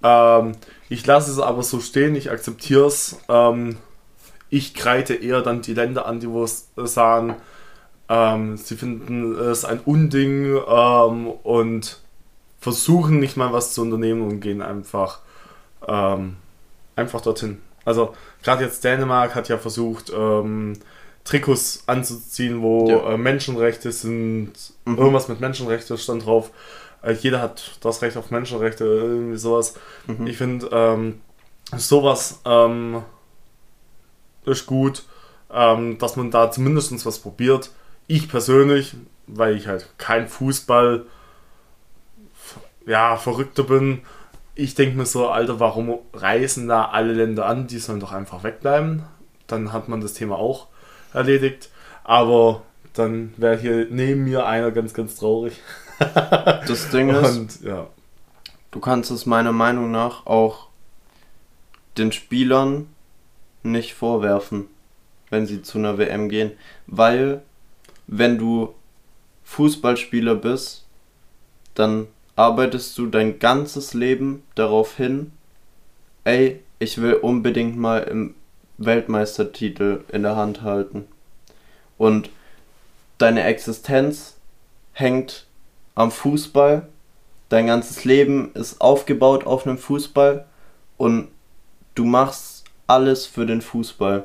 Ähm, ich lasse es aber so stehen, ich akzeptiere es. Ähm, ich kreite eher dann die Länder an, die wo es sagen, ähm, sie finden es ein Unding ähm, und versuchen nicht mal was zu unternehmen und gehen einfach, ähm, einfach dorthin. Also gerade jetzt Dänemark hat ja versucht, ähm, Trikots anzuziehen, wo ja. äh, Menschenrechte sind, mhm. irgendwas mit Menschenrechte stand drauf. Äh, jeder hat das Recht auf Menschenrechte, irgendwie sowas. Mhm. Ich finde, ähm, sowas ähm, ist gut, ähm, dass man da zumindest was probiert ich persönlich, weil ich halt kein Fußball ja, Verrückter bin, ich denke mir so, Alter, warum reisen da alle Länder an? Die sollen doch einfach wegbleiben. Dann hat man das Thema auch erledigt. Aber dann wäre hier neben mir einer ganz, ganz traurig. Das Ding ist, Und, ja. du kannst es meiner Meinung nach auch den Spielern nicht vorwerfen, wenn sie zu einer WM gehen, weil wenn du Fußballspieler bist, dann arbeitest du dein ganzes Leben darauf hin, ey, ich will unbedingt mal im Weltmeistertitel in der Hand halten. Und deine Existenz hängt am Fußball, dein ganzes Leben ist aufgebaut auf einem Fußball. Und du machst alles für den Fußball.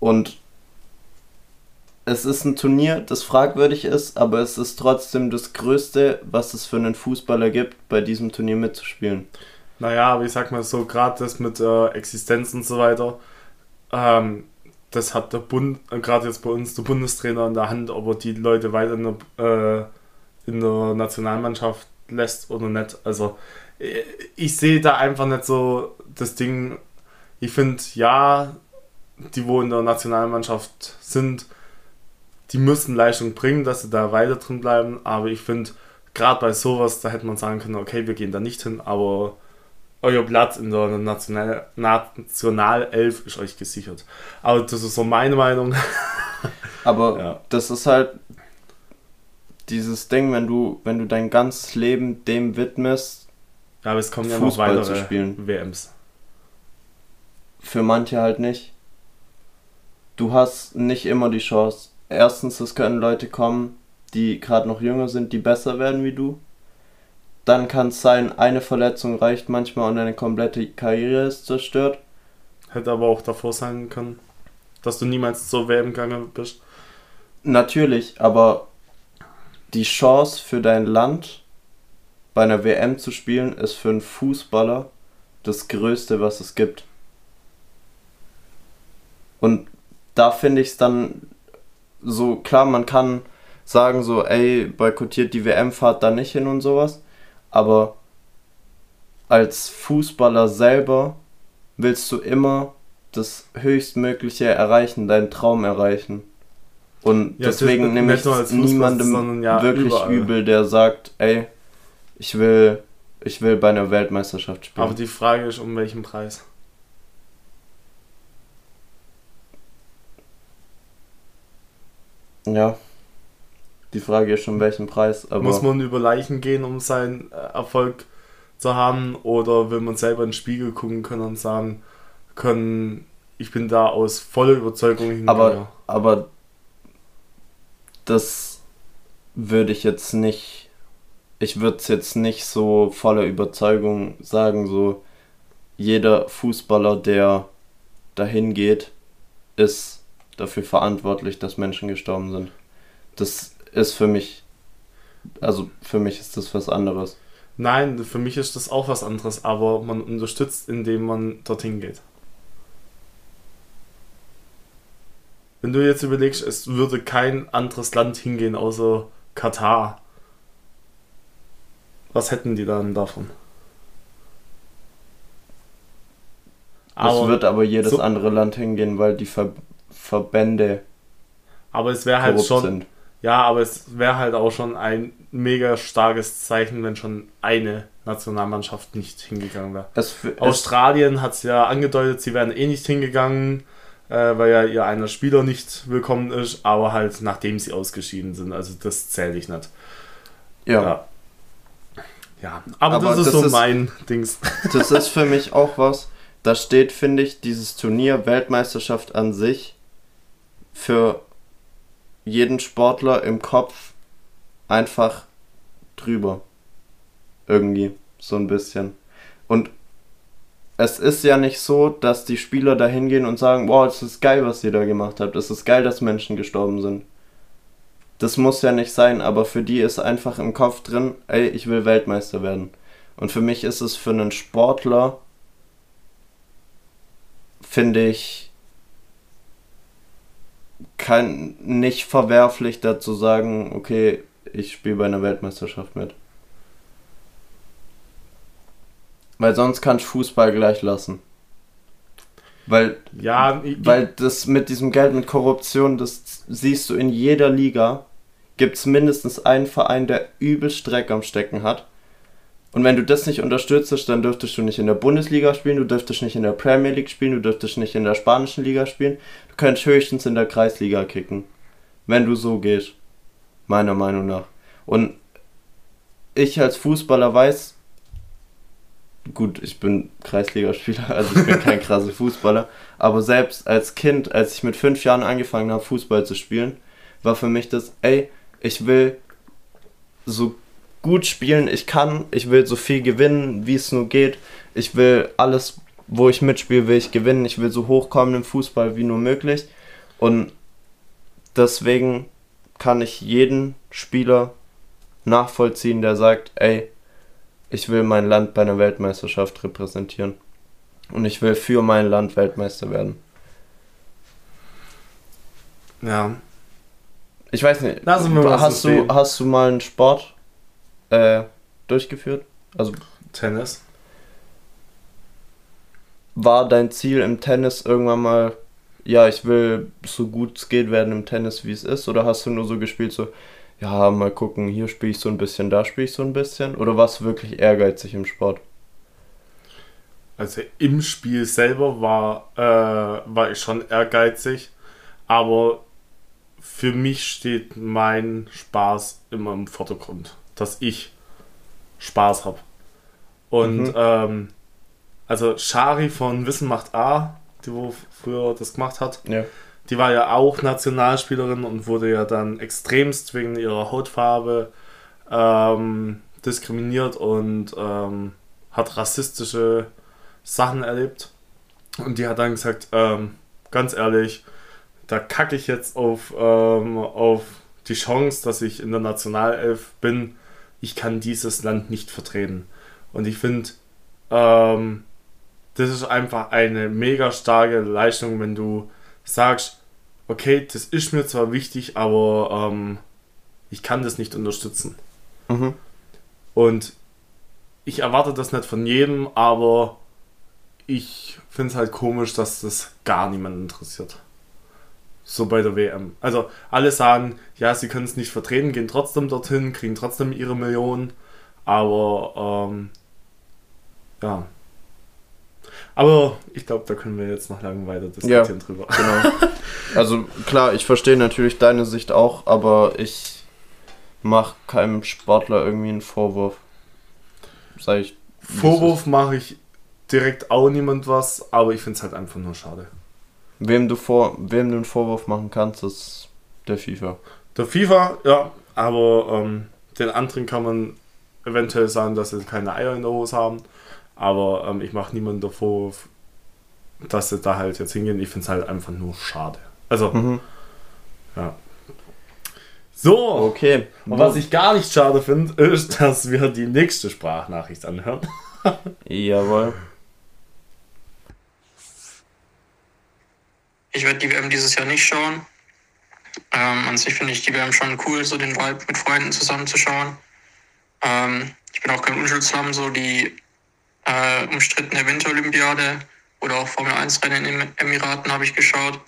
Und es ist ein Turnier, das fragwürdig ist, aber es ist trotzdem das Größte, was es für einen Fußballer gibt, bei diesem Turnier mitzuspielen. Naja, aber ich sag mal so, gerade das mit äh, Existenz und so weiter, ähm, das hat der Bund, äh, gerade jetzt bei uns der Bundestrainer in der Hand, ob er die Leute weiter in der, äh, in der Nationalmannschaft lässt oder nicht. Also äh, ich sehe da einfach nicht so das Ding. Ich finde, ja, die, wo in der Nationalmannschaft sind, die müssen Leistung bringen, dass sie da weiter drin bleiben. Aber ich finde, gerade bei sowas, da hätte man sagen können, okay, wir gehen da nicht hin, aber euer Platz in der National Nationalelf ist euch gesichert. Aber das ist so meine Meinung. aber ja. das ist halt dieses Ding, wenn du, wenn du dein ganzes Leben dem widmest, ja, aber es kommen ja noch weitere zu spielen. WMs. Für manche halt nicht. Du hast nicht immer die Chance erstens, es können Leute kommen, die gerade noch jünger sind, die besser werden wie du. Dann kann es sein, eine Verletzung reicht manchmal und deine komplette Karriere ist zerstört. Hätte aber auch davor sein können, dass du niemals zur WM gegangen bist. Natürlich, aber die Chance für dein Land bei einer WM zu spielen ist für einen Fußballer das Größte, was es gibt. Und da finde ich es dann so klar, man kann sagen so, ey, boykottiert die WM, fahrt da nicht hin und sowas, aber als Fußballer selber willst du immer das Höchstmögliche erreichen, deinen Traum erreichen. Und ja, deswegen nehme ich niemandem ja wirklich überall. übel, der sagt, ey, ich will, ich will bei einer Weltmeisterschaft spielen. Aber die Frage ist, um welchen Preis? Ja. Die Frage ist schon, welchen Preis. Muss man über Leichen gehen, um seinen äh, Erfolg zu haben? Oder will man selber in den Spiegel gucken können und sagen können, ich bin da aus voller Überzeugung hingegangen? Aber, aber das würde ich jetzt nicht, ich würde es jetzt nicht so voller Überzeugung sagen, so jeder Fußballer, der dahin geht, ist dafür verantwortlich, dass Menschen gestorben sind. Das ist für mich, also für mich ist das was anderes. Nein, für mich ist das auch was anderes, aber man unterstützt, indem man dorthin geht. Wenn du jetzt überlegst, es würde kein anderes Land hingehen außer Katar, was hätten die dann davon? Es wird aber jedes so, andere Land hingehen, weil die Ver Verbände. Aber es wäre halt schon. Sind. Ja, aber es wäre halt auch schon ein mega starkes Zeichen, wenn schon eine Nationalmannschaft nicht hingegangen wäre. Australien hat es ja angedeutet, sie wären eh nicht hingegangen. äh, weil ja ihr einer Spieler nicht willkommen ist, aber halt nachdem sie ausgeschieden sind. Also das zähle ich nicht. Ja. Ja. Ja, aber, Aber das ist das so ist- mein Dings. Das ist für mich auch was. Da steht, finde ich, dieses Turnier Weltmeisterschaft an sich für jeden Sportler im Kopf einfach drüber. Irgendwie. So ein bisschen. Und es ist ja nicht so, dass die Spieler da hingehen und sagen, boah, es ist geil, was ihr da gemacht habt. Es ist geil, dass Menschen gestorben sind. Das muss ja nicht sein, aber für die ist einfach im Kopf drin, ey, ich will Weltmeister werden. Und für mich ist es für einen Sportler, finde ich, kein, nicht verwerflich dazu sagen, okay, ich spiele bei einer Weltmeisterschaft mit. Weil sonst kannst du Fußball gleich lassen. Weil, Ja, ich, weil das mit diesem Geld, mit Korruption, das siehst du in jeder Liga, gibt es mindestens einen Verein, der übelst Dreck am Stecken hat. Und wenn du das nicht unterstützt, dann dürftest du nicht in der Bundesliga spielen, du dürftest nicht in der Premier League spielen, du dürftest nicht in der spanischen Liga spielen. Du könntest höchstens in der Kreisliga kicken. Wenn du so gehst. Meiner Meinung nach. Und ich als Fußballer weiß, gut, ich bin Kreisligaspieler, also ich bin kein krasser Fußballer, aber selbst als Kind, als ich mit fünf Jahren angefangen habe, Fußball zu spielen, war für mich das, ey, ich will so gut spielen. Ich kann, ich will so viel gewinnen, wie es nur geht, ich will alles, wo ich mitspiele, will ich gewinnen, ich will so hochkommen im Fußball wie nur möglich. Und deswegen kann ich jeden Spieler nachvollziehen, der sagt, ey, ich will mein Land bei einer Weltmeisterschaft repräsentieren. Und ich will für mein Land Weltmeister werden. ja. Ich weiß nicht, hast, du, hast du mal einen Sport äh, durchgeführt? Also Tennis. war dein Ziel im Tennis irgendwann mal, ja, ich will so gut es geht werden im Tennis, wie es ist? Oder hast du nur so gespielt, so, ja, mal gucken, hier spiele ich so ein bisschen, da spiele ich so ein bisschen? Oder warst du wirklich ehrgeizig im Sport? Also im Spiel selber war, äh, war ich schon ehrgeizig, aber für mich steht mein Spaß immer im Vordergrund, dass ich Spaß habe. Und Mhm. ähm, also Shari von Wissen macht A, die wo früher das gemacht hat, Ja. die war ja auch Nationalspielerin und wurde ja dann extremst wegen ihrer Hautfarbe ähm, diskriminiert und ähm, hat rassistische Sachen erlebt. Und die hat dann gesagt, ähm, ganz ehrlich, da kacke ich jetzt auf, ähm, auf die Chance, dass ich in der Nationalelf bin. Ich kann dieses Land nicht vertreten. Und ich finde, ähm, das ist einfach eine mega starke Leistung, wenn du sagst, okay, das ist mir zwar wichtig, aber ähm, ich kann das nicht unterstützen. Mhm. Und ich erwarte das nicht von jedem, aber ich finde es halt komisch, dass das gar niemand interessiert. So bei der WM. Also alle sagen, ja, sie können es nicht vertreten, gehen trotzdem dorthin, kriegen trotzdem ihre Millionen, aber ähm, ja. Aber ich glaube, da können wir jetzt noch lange weiter diskutieren drüber. Genau. Also klar, ich verstehe natürlich deine Sicht auch, aber ich mache keinem Sportler irgendwie einen Vorwurf. Sag ich. Vorwurf mache ich direkt auch niemand was, aber ich finde es halt einfach nur schade. Wem du vor, wem du einen Vorwurf machen kannst, ist der FIFA. Der FIFA, ja, aber ähm, den anderen kann man eventuell sagen, dass sie keine Eier in der Hose haben. Aber ähm, ich mache niemanden der Vorwurf, dass sie da halt jetzt hingehen. Ich finde es halt einfach nur schade. Also, Mhm. ja. So, Okay. und was ich gar nicht schade finde, ist, dass wir die nächste Sprachnachricht anhören. Jawohl. Ich werde die WM dieses Jahr nicht schauen. Ähm, an sich finde ich die WM schon cool, so den Vibe mit Freunden zusammenzuschauen. Ähm, ich bin auch kein Unschuldslamm, so die äh, umstrittene Winterolympiade oder auch Formel 1 Rennen in den Emiraten habe ich geschaut.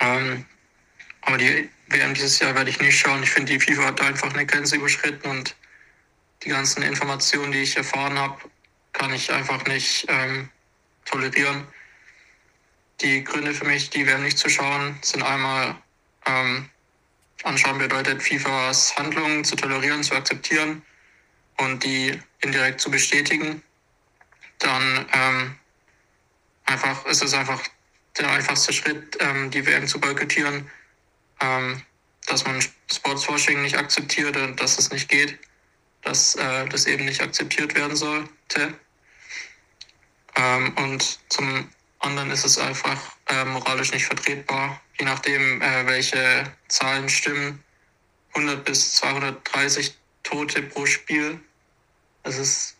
Ähm, aber die WM dieses Jahr werde ich nicht schauen. Ich finde, die FIFA hat da einfach eine Grenze überschritten und die ganzen Informationen, die ich erfahren habe, kann ich einfach nicht ähm, tolerieren. Die Gründe für mich, die WM nicht zu schauen, sind einmal ähm, anschauen bedeutet, FIFAs Handlungen zu tolerieren, zu akzeptieren und die indirekt zu bestätigen. Dann ähm, einfach ist es einfach der einfachste Schritt, ähm, die WM zu boykottieren, ähm, dass man Sportswashing nicht akzeptiert und dass es nicht geht, dass äh, das eben nicht akzeptiert werden sollte. Ähm, und zum anderen ist es einfach äh, moralisch nicht vertretbar, je nachdem, äh, welche Zahlen stimmen. 100 bis 230 Tote pro Spiel. Es ist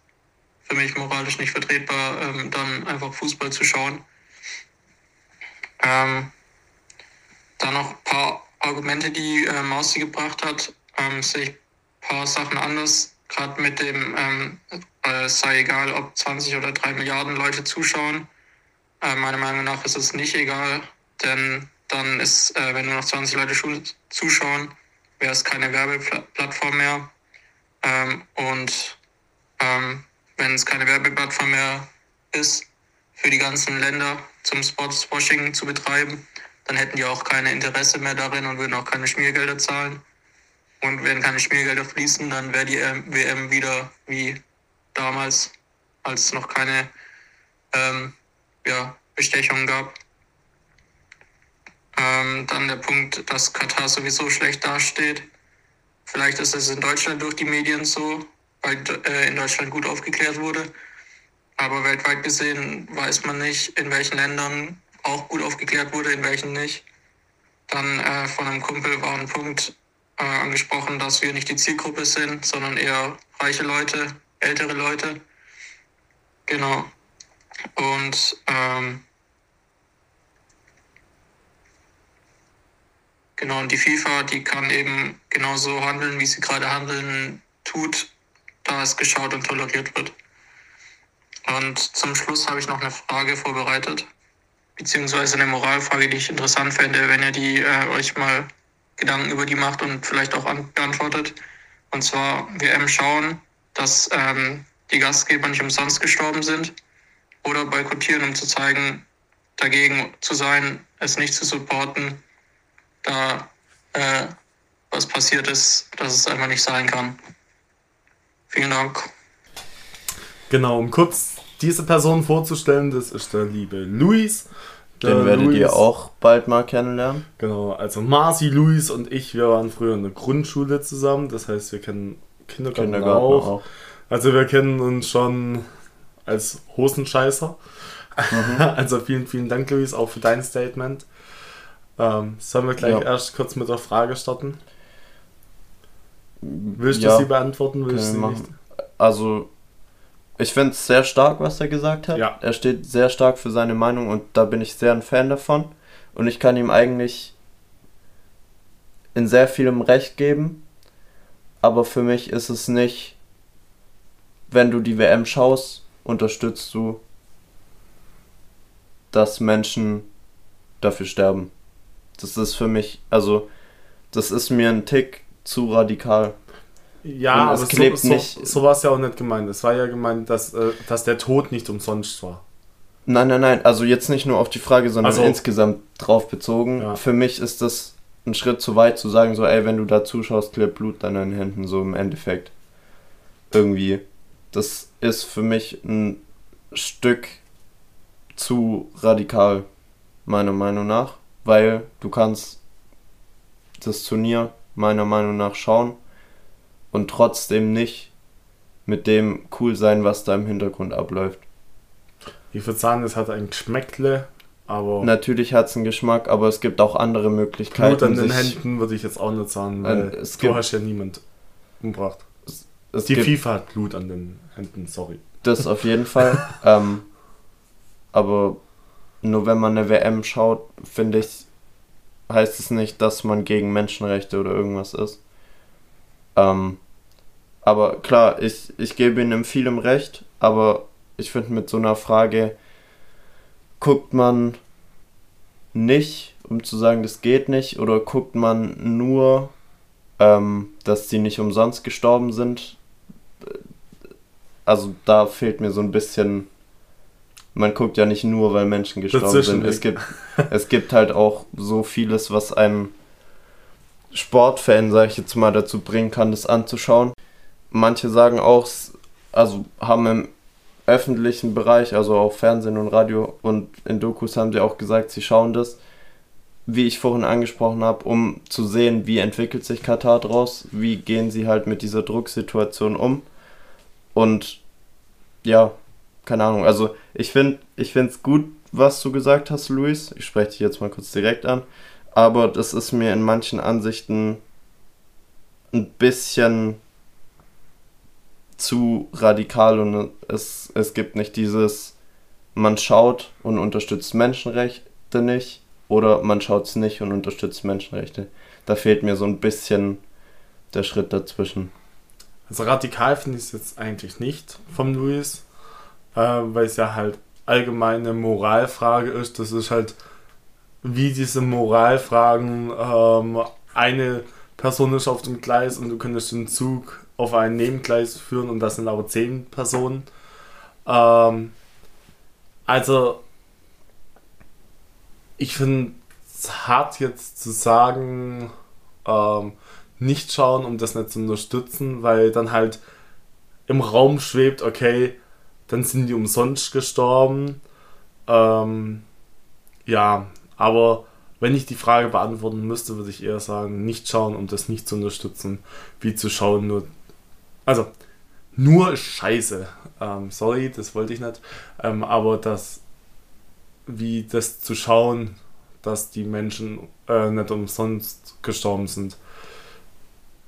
für mich moralisch nicht vertretbar, ähm, dann einfach Fußball zu schauen. Ähm, dann noch ein paar Argumente, die äh, Mausi gebracht hat, ähm, sehe ich ein paar Sachen anders. Gerade mit dem, ähm, äh, sei egal, ob 20 oder 3 Milliarden Leute zuschauen. Äh, meiner Meinung nach ist es nicht egal, denn dann ist, äh, wenn nur noch 20 Leute zuschauen, wäre es keine Werbeplattform mehr. Ähm, und ähm, wenn es keine Werbeplattform mehr ist, für die ganzen Länder zum Sportswashing zu betreiben, dann hätten die auch keine Interesse mehr darin und würden auch keine Schmiergelder zahlen. Und wenn keine Schmiergelder fließen, dann wäre die WM wieder wie damals, als es noch keine ähm, ja, Bestechungen gab. Ähm, dann der Punkt, dass Katar sowieso schlecht dasteht. Vielleicht ist es in Deutschland durch die Medien so, weil äh, in Deutschland gut aufgeklärt wurde. Aber weltweit gesehen weiß man nicht, in welchen Ländern auch gut aufgeklärt wurde, in welchen nicht. Dann äh, von einem Kumpel war ein Punkt äh, angesprochen, dass wir nicht die Zielgruppe sind, sondern eher reiche Leute, ältere Leute. Genau. Und ähm, genau, und die FIFA, die kann eben genauso handeln, wie sie gerade handeln tut, da es geschaut und toleriert wird. Und zum Schluss habe ich noch eine Frage vorbereitet, beziehungsweise eine Moralfrage, die ich interessant fände, wenn ihr die äh, euch mal Gedanken über die macht und vielleicht auch beantwortet. Und zwar WM schauen, dass ähm, die Gastgeber nicht umsonst gestorben sind oder boykottieren, um zu zeigen, dagegen zu sein, es nicht zu supporten, da äh, was passiert ist, dass es einfach nicht sein kann. Vielen Dank. Genau, um kurz diese Person vorzustellen, das ist der liebe Luis. Der Den werdet Luis, ihr auch bald mal kennenlernen. Genau, also Marci, Luis und ich, wir waren früher in der Grundschule zusammen, das heißt, wir kennen Kindergarten, Kindergarten auch. auch. Also wir kennen uns schon als Hosenscheißer. Mhm. Also vielen, vielen Dank, Luis, auch für dein Statement. Ähm, sollen wir gleich ja. erst kurz mit der Frage starten? Willst ja. du sie beantworten? Willst du nicht? Also, ich finde es sehr stark, was er gesagt hat. Ja. Er steht sehr stark für seine Meinung und da bin ich sehr ein Fan davon. Und ich kann ihm eigentlich in sehr vielem Recht geben. Aber für mich ist es nicht, wenn du die WM schaust, unterstützt du, dass Menschen dafür sterben. Das ist für mich, also, das ist mir ein Tick zu radikal. Ja, aber so, so, so war es ja auch nicht gemeint. Es war ja gemeint, dass, äh, dass der Tod nicht umsonst war. Nein, nein, nein. Also jetzt nicht nur auf die Frage, sondern also, insgesamt drauf bezogen. Ja. Für mich ist das ein Schritt zu weit zu sagen, so, ey, wenn du da zuschaust, klebt Blut an deinen Händen, so im Endeffekt. Irgendwie. Das ist für mich ein Stück zu radikal, meiner Meinung nach, weil du kannst das Turnier meiner Meinung nach schauen und trotzdem nicht mit dem cool sein, was da im Hintergrund abläuft. Ich würde sagen, es hat ein Geschmäckle, aber. Natürlich hat es einen Geschmack, aber es gibt auch andere Möglichkeiten. Blut an den Händen würde ich jetzt auch nicht sagen, weil es du hast ja niemand umgebracht. Es, Die FIFA hat Blut an den Händen, sorry. Das auf jeden Fall. ähm, aber nur wenn man eine WM schaut, finde ich, heißt es nicht, dass man gegen Menschenrechte oder irgendwas ist. Ähm, aber klar, ich, ich gebe ihm vielem recht, aber ich finde mit so einer Frage guckt man nicht, um zu sagen, das geht nicht, oder guckt man nur, ähm, dass sie nicht umsonst gestorben sind. Also da fehlt mir so ein bisschen man guckt ja nicht nur, weil Menschen gestorben sind. Es gibt, es gibt halt auch so vieles, was einem Sportfan, sag ich jetzt mal, dazu bringen kann, das anzuschauen. Manche sagen auch, also haben im öffentlichen Bereich, also auch Fernsehen und Radio und in Dokus haben sie auch gesagt, sie schauen das, wie ich vorhin angesprochen habe, um zu sehen, wie entwickelt sich Katar draus, wie gehen sie halt mit dieser Drucksituation um. Und ja, keine Ahnung, also ich finde ich es gut, was du gesagt hast, Luis. Ich spreche dich jetzt mal kurz direkt an. Aber das ist mir in manchen Ansichten ein bisschen zu radikal und es, es gibt nicht dieses, man schaut und unterstützt Menschenrechte nicht oder man schaut es nicht und unterstützt Menschenrechte. Da fehlt mir so ein bisschen der Schritt dazwischen. Also radikal finde ich es jetzt eigentlich nicht vom Luis, äh, weil es ja halt allgemeine Moralfrage ist. Das ist halt wie diese Moralfragen, ähm, eine Person ist auf dem Gleis und du könntest den Zug auf ein Nebengleis führen und das sind aber zehn Personen. Ähm, also ich finde es hart jetzt zu sagen, ähm, nicht schauen, um das nicht zu unterstützen, weil dann halt im Raum schwebt, okay, dann sind die umsonst gestorben. Ähm, ja, aber wenn ich die Frage beantworten müsste, würde ich eher sagen, nicht schauen, um das nicht zu unterstützen, wie zu schauen, nur. Also, nur scheiße. Ähm, sorry, das wollte ich nicht. Ähm, aber das, wie das zu schauen, dass die Menschen äh, nicht umsonst gestorben sind.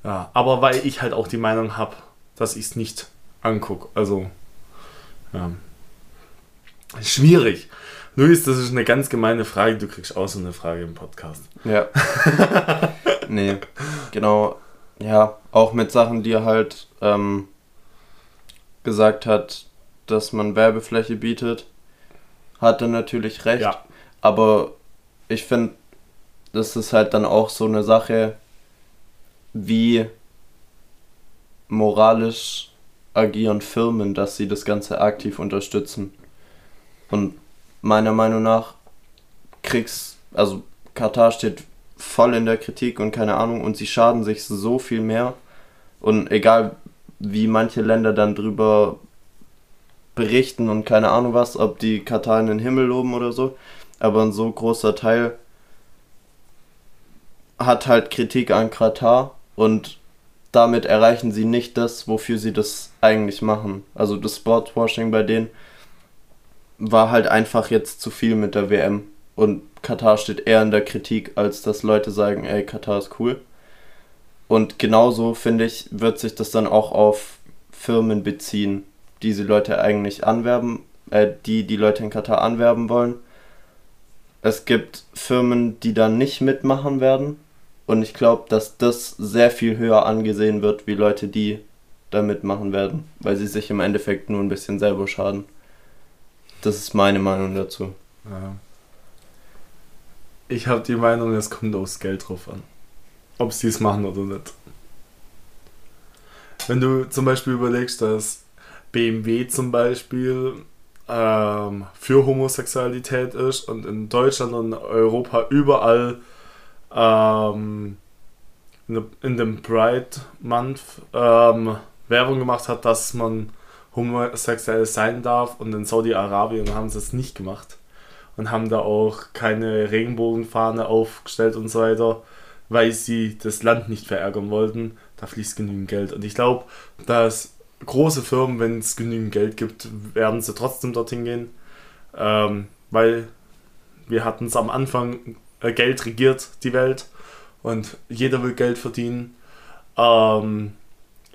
Ja, aber weil ich halt auch die Meinung habe, dass ich es nicht angucke. Also, ja. Schwierig. Luis, das ist eine ganz gemeine Frage. Du kriegst auch so eine Frage im Podcast. Ja. nee, genau. Ja, auch mit Sachen, die er halt ähm, gesagt hat, dass man Werbefläche bietet, hat er natürlich recht. Ja. Aber ich finde, das ist halt dann auch so eine Sache, wie moralisch agieren Firmen, dass sie das Ganze aktiv unterstützen. Und meiner Meinung nach kriegst, also Katar steht voll in der Kritik und keine Ahnung und sie schaden sich so viel mehr. Und egal wie manche Länder dann drüber berichten und keine Ahnung was, ob die Katar in den Himmel loben oder so, aber ein so großer Teil hat halt Kritik an Katar und damit erreichen sie nicht das, wofür sie das eigentlich machen. Also das Sportwashing bei denen war halt einfach jetzt zu viel mit der WM und Katar steht eher in der Kritik, als dass Leute sagen, ey, Katar ist cool. Und genauso, finde ich, wird sich das dann auch auf Firmen beziehen, die diese Leute eigentlich anwerben, äh, die die Leute in Katar anwerben wollen. Es gibt Firmen, die dann nicht mitmachen werden. Und ich glaube, dass das sehr viel höher angesehen wird, wie Leute, die da mitmachen werden, weil sie sich im Endeffekt nur ein bisschen selber schaden. Das ist meine Meinung dazu. Ja. Ich habe die Meinung, es kommt aufs Geld drauf an. Ob sie es machen oder nicht. Wenn du zum Beispiel überlegst, dass BMW zum Beispiel ähm, für Homosexualität ist und in Deutschland und Europa überall ähm, in, de- in dem Pride Month ähm, Werbung gemacht hat, dass man homosexuell sein darf und in Saudi-Arabien haben sie es nicht gemacht und haben da auch keine Regenbogenfahne aufgestellt und so weiter, weil sie das Land nicht verärgern wollten. Da fließt genügend Geld. Und ich glaube, dass große Firmen, wenn es genügend Geld gibt, werden sie trotzdem dorthin gehen. Ähm, weil wir hatten es am Anfang, äh, Geld regiert die Welt und jeder will Geld verdienen. Ähm,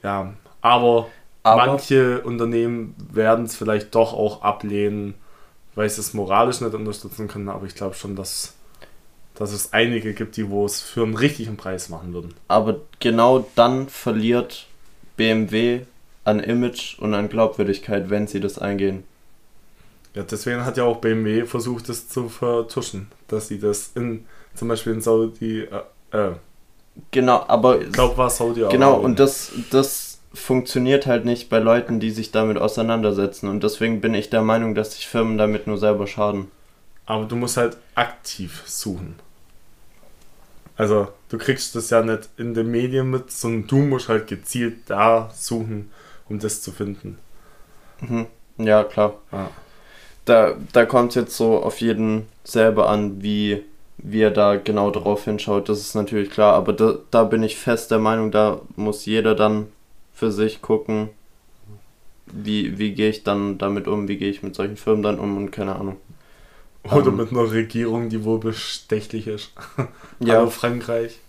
ja, aber, Aber- manche Unternehmen werden es vielleicht doch auch ablehnen, weil sie es moralisch nicht unterstützen können. Aber ich glaube schon, dass, dass es einige gibt, die wo es für einen richtigen Preis machen würden. Aber genau dann verliert BMW an Image und an Glaubwürdigkeit, wenn sie das eingehen. Ja, deswegen hat ja auch BMW versucht, das zu vertuschen, dass sie das in zum Beispiel in Saudi, äh, äh, Genau, aber ich glaube war Saudi genau und das das funktioniert halt nicht bei Leuten, die sich damit auseinandersetzen. Und deswegen bin ich der Meinung, dass sich Firmen damit nur selber schaden. Aber du musst halt aktiv suchen. Also, du kriegst das ja nicht in den Medien mit, sondern du musst halt gezielt da suchen, um das zu finden. Mhm. Ja, klar. Ah. Da, da kommt es jetzt so auf jeden selber an, wie, wie er da genau drauf hinschaut. Das ist natürlich klar. Aber da, da bin ich fest der Meinung, da muss jeder dann für sich gucken, wie, wie gehe ich dann damit um, wie gehe ich mit solchen Firmen dann um und keine Ahnung. Oder Ähm. mit einer Regierung, die wohl bestechlich ist. Ja. Hallo Frankreich.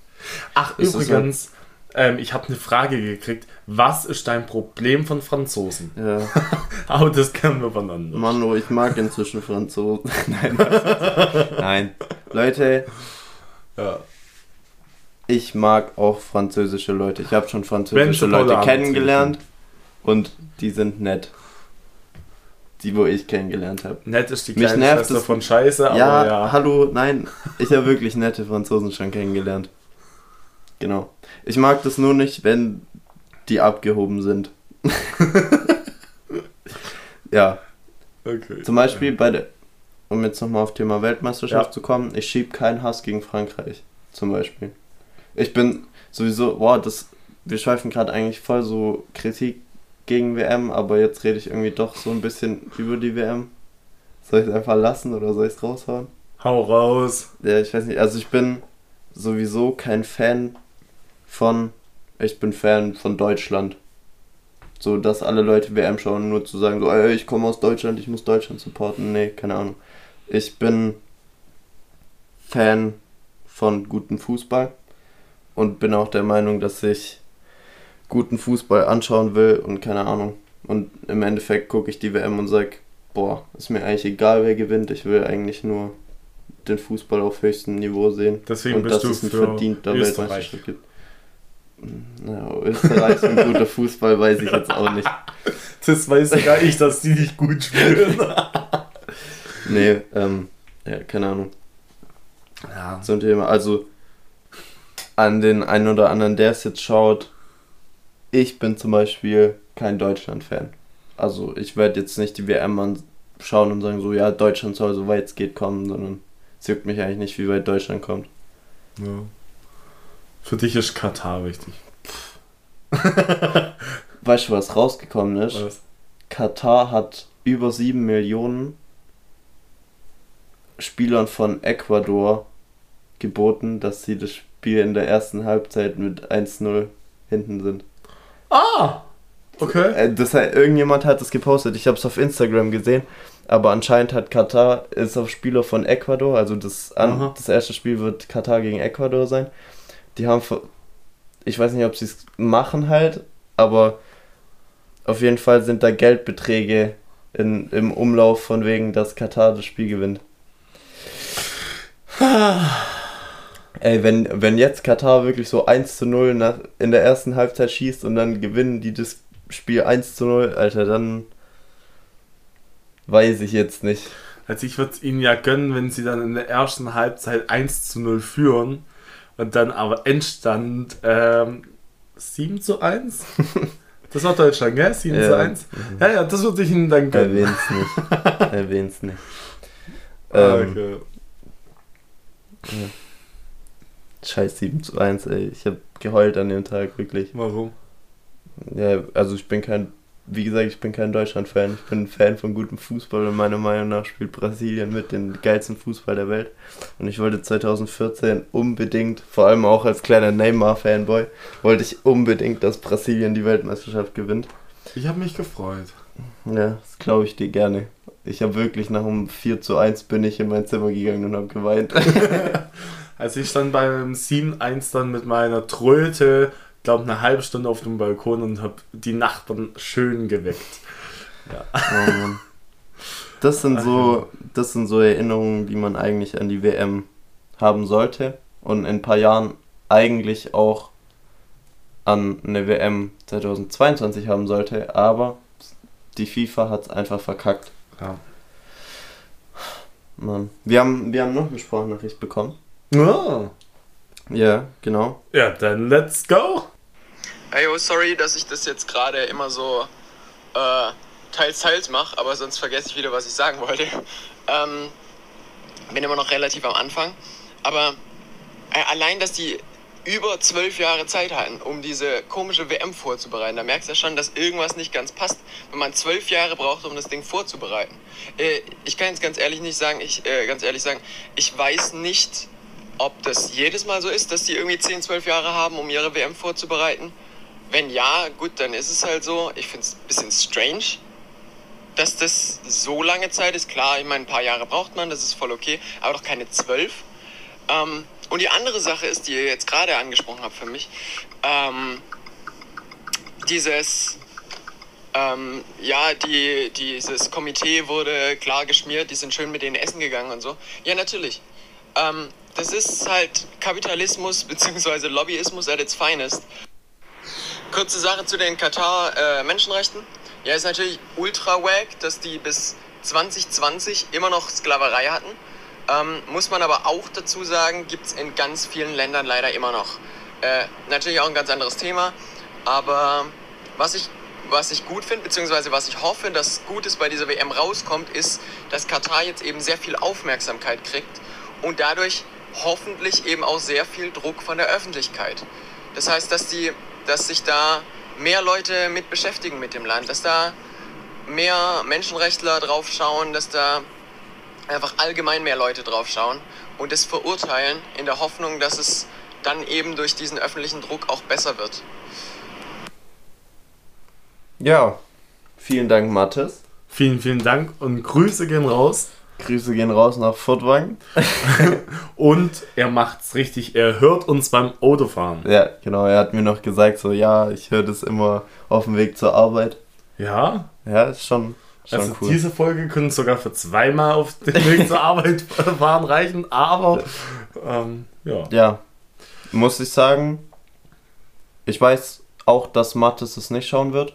Ach, Ist übrigens, ähm, ich habe eine Frage gekriegt. Was ist dein Problem von Franzosen? Ja. Aber das kennen wir voneinander. Mano, ich mag inzwischen Franzosen. Nein, Nein. Leute, Ja. ich mag auch französische Leute. Ich habe schon französische Leute kennengelernt und die sind nett. Die, wo ich kennengelernt habe. Nett ist die Mich kleine nervt Schwester es- von Scheiße, aber Ja, ja. hallo, nein. Ich habe wirklich nette Franzosen schon kennengelernt. Genau. Ich mag das nur nicht, wenn die abgehoben sind. ja, Okay. zum Beispiel bei der, um jetzt nochmal auf Thema Weltmeisterschaft Ja. zu kommen, ich schieb keinen Hass gegen Frankreich. Zum Beispiel. Ich bin sowieso, boah, das, wir schweifen gerade eigentlich voll so Kritik gegen WM, aber jetzt rede ich irgendwie doch so ein bisschen über die WM. Soll ich es einfach lassen oder soll ich es raushauen? Hau raus. Ja, ich weiß nicht, also ich bin sowieso kein Fan von, ich bin Fan von Deutschland. So, dass alle Leute WM schauen, nur zu sagen, so, ey, ich komme aus Deutschland, ich muss Deutschland supporten. Nee, keine Ahnung. Ich bin Fan von gutem Fußball und bin auch der Meinung, dass ich guten Fußball anschauen will und keine Ahnung. Und im Endeffekt gucke ich die WM und sag, boah, ist mir eigentlich egal, wer gewinnt. Ich will eigentlich nur den Fußball auf höchstem Niveau sehen. Deswegen und bist dass du es ein verdienter Österreich. Weltmeisterschaft gibt. Ja, Österreich und guter Fußball weiß ich jetzt auch nicht. Das weiß sogar ich, dass die nicht gut spielen. Nee, ähm, ja, keine Ahnung. ja. Zum Thema. Also, an den einen oder anderen, der es jetzt schaut, ich bin zum Beispiel kein Deutschland-Fan. Also, ich werde jetzt nicht die WM anschauen und sagen, so, ja, Deutschland soll so weit es geht kommen, sondern es juckt mich eigentlich nicht, wie weit Deutschland kommt. ja. Für dich ist Katar wichtig. Weißt du, was rausgekommen ist? Was? Katar hat über 7 Millionen Spielern von Ecuador geboten, dass sie das Spiel in der ersten Halbzeit mit 1-0 hinten sind. Ah! Okay. Äh, Das, irgendjemand hat das gepostet, ich habe es auf Instagram gesehen, aber anscheinend hat Katar, ist auf Spieler von Ecuador, also das, an, das erste Spiel wird Katar gegen Ecuador sein. Die haben, ich weiß nicht, ob sie es machen halt, aber auf jeden Fall sind da Geldbeträge in, im Umlauf von wegen, dass Katar das Spiel gewinnt. Ey, wenn, wenn jetzt Katar wirklich so 1 zu 0 nach, in der ersten Halbzeit schießt und dann gewinnen die das Spiel 1 zu 0, Alter, dann weiß ich jetzt nicht. Also ich würde es ihnen ja gönnen, wenn sie dann in der ersten Halbzeit 1 zu 0 führen und dann aber Endstand ähm, 7 zu 1. Das war Deutschland, gell? 7 zu Ja. 1. Ja, ja, das würde ich ihnen dann gönnen. Erwähn's nicht. Erwähn's nicht. Ah, Ähm, okay. Scheiß 7 zu 1, ey. Ich hab geheult an dem Tag, wirklich. Warum? Ja, also ich bin kein, wie gesagt, ich bin kein Deutschland-Fan. Ich bin ein Fan von gutem Fußball und meiner Meinung nach spielt Brasilien mit den geilsten Fußball der Welt. Und ich wollte 2014 unbedingt, vor allem auch als kleiner Neymar-Fanboy, wollte ich unbedingt, dass Brasilien die Weltmeisterschaft gewinnt. Ich habe mich gefreut. Ja, das glaube ich dir gerne. Ich habe wirklich nach um 4 zu 1 bin ich in mein Zimmer gegangen und habe geweint. Als ich dann beim 7-1 dann mit meiner Tröte, glaube eine halbe Stunde auf dem Balkon und habe die Nachbarn schön geweckt. Oh Mann. Das sind so, das sind so Erinnerungen, die man eigentlich an die WM haben sollte und in ein paar Jahren eigentlich auch an eine WM 2022 haben sollte, aber die FIFA hat es einfach verkackt. Ja. Mann. Wir haben, wir haben noch eine Sprachnachricht bekommen. Ja, Ja, genau. ja dann let's go. Hey, oh, sorry, dass ich das jetzt gerade immer so äh, teils, teils mache, aber sonst vergesse ich wieder, was ich sagen wollte. Ähm, bin immer noch relativ am Anfang. Aber äh, allein, dass die über zwölf Jahre Zeit hatten, um diese komische WM vorzubereiten, da merkst du ja schon, dass irgendwas nicht ganz passt, wenn man zwölf Jahre braucht, um das Ding vorzubereiten. Äh, ich kann jetzt ganz ehrlich nicht sagen, ich äh, ganz ehrlich sagen, ich weiß nicht, ob das jedes Mal so ist, dass die irgendwie 10, 12 Jahre haben, um ihre WM vorzubereiten. Wenn ja, gut, dann ist es halt so. Ich finde es ein bisschen strange, dass das so lange Zeit ist. Klar, ich meine, ein paar Jahre braucht man, das ist voll okay, aber doch keine zwölf. Ähm, und die andere Sache ist, die ihr jetzt gerade angesprochen habt für mich, ähm, dieses, ähm, ja, die, dieses Komitee wurde klar geschmiert, die sind schön mit denen essen gegangen und so. Ja, natürlich. Ähm, das ist halt Kapitalismus bzw. Lobbyismus at its finest. Kurze Sache zu den Katar-Menschenrechten. ja, ist natürlich ultra wack, dass die bis 2020 immer noch Sklaverei hatten. Ähm, muss man aber auch dazu sagen, gibt es in ganz vielen Ländern leider immer noch. Äh, natürlich auch ein ganz anderes Thema, aber was ich, was ich gut finde, beziehungsweise was ich hoffe, dass Gutes bei dieser WM rauskommt, ist, dass Katar jetzt eben sehr viel Aufmerksamkeit kriegt und dadurch hoffentlich eben auch sehr viel Druck von der Öffentlichkeit. Das heißt, dass, die, dass sich da mehr Leute mit beschäftigen mit dem Land, dass da mehr Menschenrechtler drauf schauen, dass da einfach allgemein mehr Leute drauf schauen und es verurteilen in der Hoffnung, dass es dann eben durch diesen öffentlichen Druck auch besser wird. Ja, vielen Dank, Mathis. Vielen, vielen Dank und Grüße gehen raus. Grüße gehen raus nach Furtwang. und er macht's richtig, er hört uns beim Autofahren. Ja, genau, er hat mir noch gesagt, so, ja, ich höre das immer auf dem Weg zur Arbeit. Ja? Ja, ist schon, schon also cool. diese Folge können sogar für zweimal auf dem Weg zur Arbeit fahren reichen, aber ähm, ja. Ja, muss ich sagen, ich weiß auch, dass Mathis es nicht schauen wird.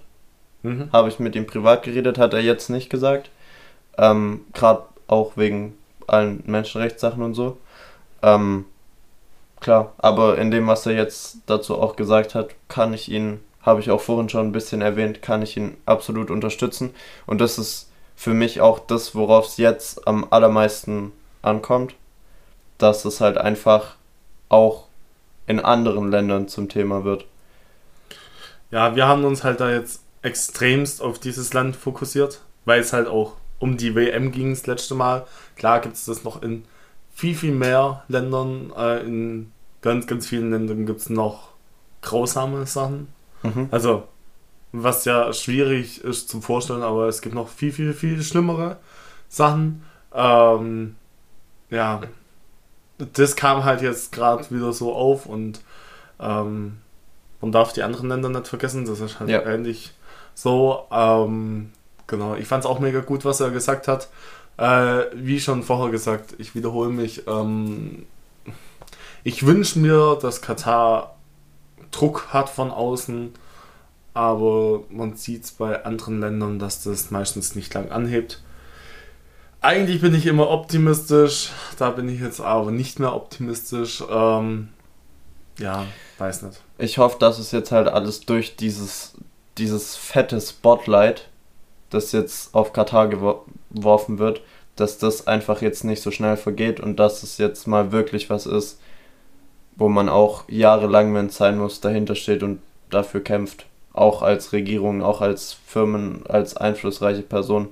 Mhm. Habe ich mit ihm privat geredet, hat er jetzt nicht gesagt. Ähm, Gerade auch wegen allen Menschenrechtssachen und so. Ähm, klar, aber in dem, was er jetzt dazu auch gesagt hat, kann ich ihn, habe ich auch vorhin schon ein bisschen erwähnt, kann ich ihn absolut unterstützen. Und das ist für mich auch das, worauf es jetzt am allermeisten ankommt, dass es halt einfach auch in anderen Ländern zum Thema wird. Ja, wir haben uns halt da jetzt extremst auf dieses Land fokussiert, weil es halt auch um die WM ging das letzte Mal. Klar gibt es das noch in viel, viel mehr Ländern. Äh, in ganz, ganz vielen Ländern gibt es noch grausame Sachen. Mhm. Also, was ja schwierig ist zum Vorstellen, aber es gibt noch viel, viel, viel schlimmere Sachen. Ähm, ja, das kam halt jetzt gerade wieder so auf und ähm, man darf die anderen Länder nicht vergessen, das ist halt Ja. ähnlich so. Ähm, genau, ich fand es auch mega gut, was er gesagt hat. Äh, wie schon vorher gesagt, ich wiederhole mich. Ähm, ich wünsche mir, dass Katar Druck hat von außen, aber man sieht es bei anderen Ländern, dass das meistens nicht lang anhebt. Eigentlich bin ich immer optimistisch, da bin ich jetzt aber nicht mehr optimistisch. Ähm, ja, weiß nicht. Ich hoffe, dass es jetzt halt alles durch dieses, dieses fette Spotlight, das jetzt auf Katar gewor- geworfen wird, dass das einfach jetzt nicht so schnell vergeht und dass es jetzt mal wirklich was ist, wo man auch jahrelang, wenn es sein muss, dahinter steht und dafür kämpft. Auch als Regierung, auch als Firmen, als einflussreiche Person,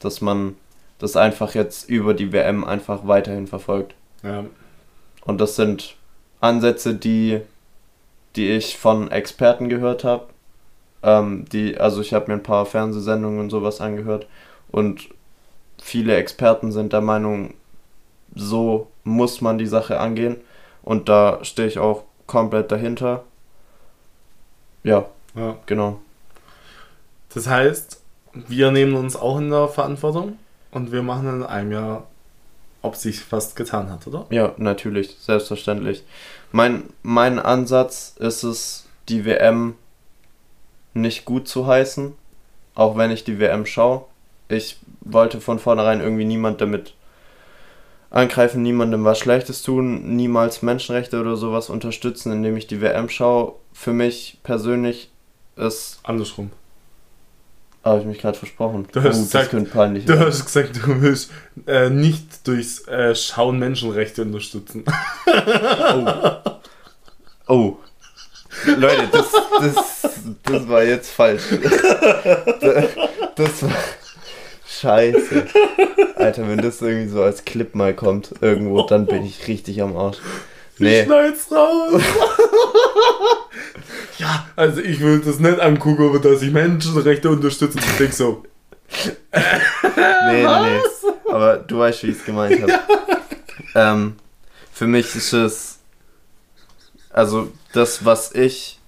dass man das einfach jetzt über die WM einfach weiterhin verfolgt. Ja, Und das sind Ansätze, die, die ich von Experten gehört habe. Ähm, die, also ich habe mir ein paar Fernsehsendungen und sowas angehört und viele Experten sind der Meinung, so muss man die Sache angehen. Und da stehe ich auch komplett dahinter. Ja, ja. genau. Das heißt, wir nehmen uns auch in der Verantwortung und wir machen in einem Jahr, ob sich was getan hat, oder? Ja, natürlich, selbstverständlich. Mein, mein Ansatz ist es, die WM nicht gut zu heißen, auch wenn ich die WM schaue. Ich wollte von vornherein irgendwie niemand damit angreifen, niemandem was Schlechtes tun, niemals Menschenrechte oder sowas unterstützen, indem ich die WM schaue. Für mich persönlich ist. Andersrum. Habe ich mich gerade versprochen. Du hast, das gesagt, du hast gesagt, du willst äh, nicht durchs äh, Schauen Menschenrechte unterstützen. Oh. Leute, das, das, das war jetzt falsch. Das war. Scheiße. Alter, wenn das irgendwie so als Clip mal kommt, irgendwo, dann bin ich richtig am Arsch. Nee. Schneid's raus. ja, also ich will das nicht angucken, aber dass ich Menschenrechte unterstütze. Ich denk so, Nee, nee, nee. Aber du weißt, wie ich es gemeint habe. Ähm, für mich ist es. Also, das, was ich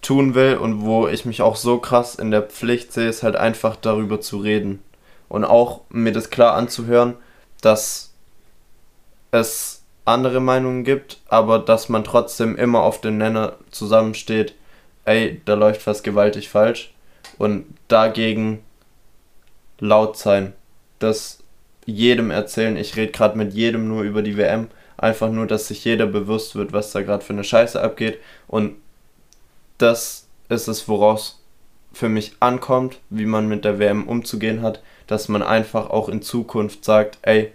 tun will und wo ich mich auch so krass in der Pflicht sehe, ist halt einfach darüber zu reden. Und auch mir das klar anzuhören, dass es andere Meinungen gibt, aber dass man trotzdem immer auf den Nenner zusammensteht, ey, da läuft was gewaltig falsch. Und dagegen laut sein. Das jedem erzählen. Ich rede gerade mit jedem nur über die WM. Einfach nur, dass sich jeder bewusst wird, was da gerade für eine Scheiße abgeht. Und das ist es, woraus für mich ankommt, wie man mit der WM umzugehen hat, dass man einfach auch in Zukunft sagt, ey,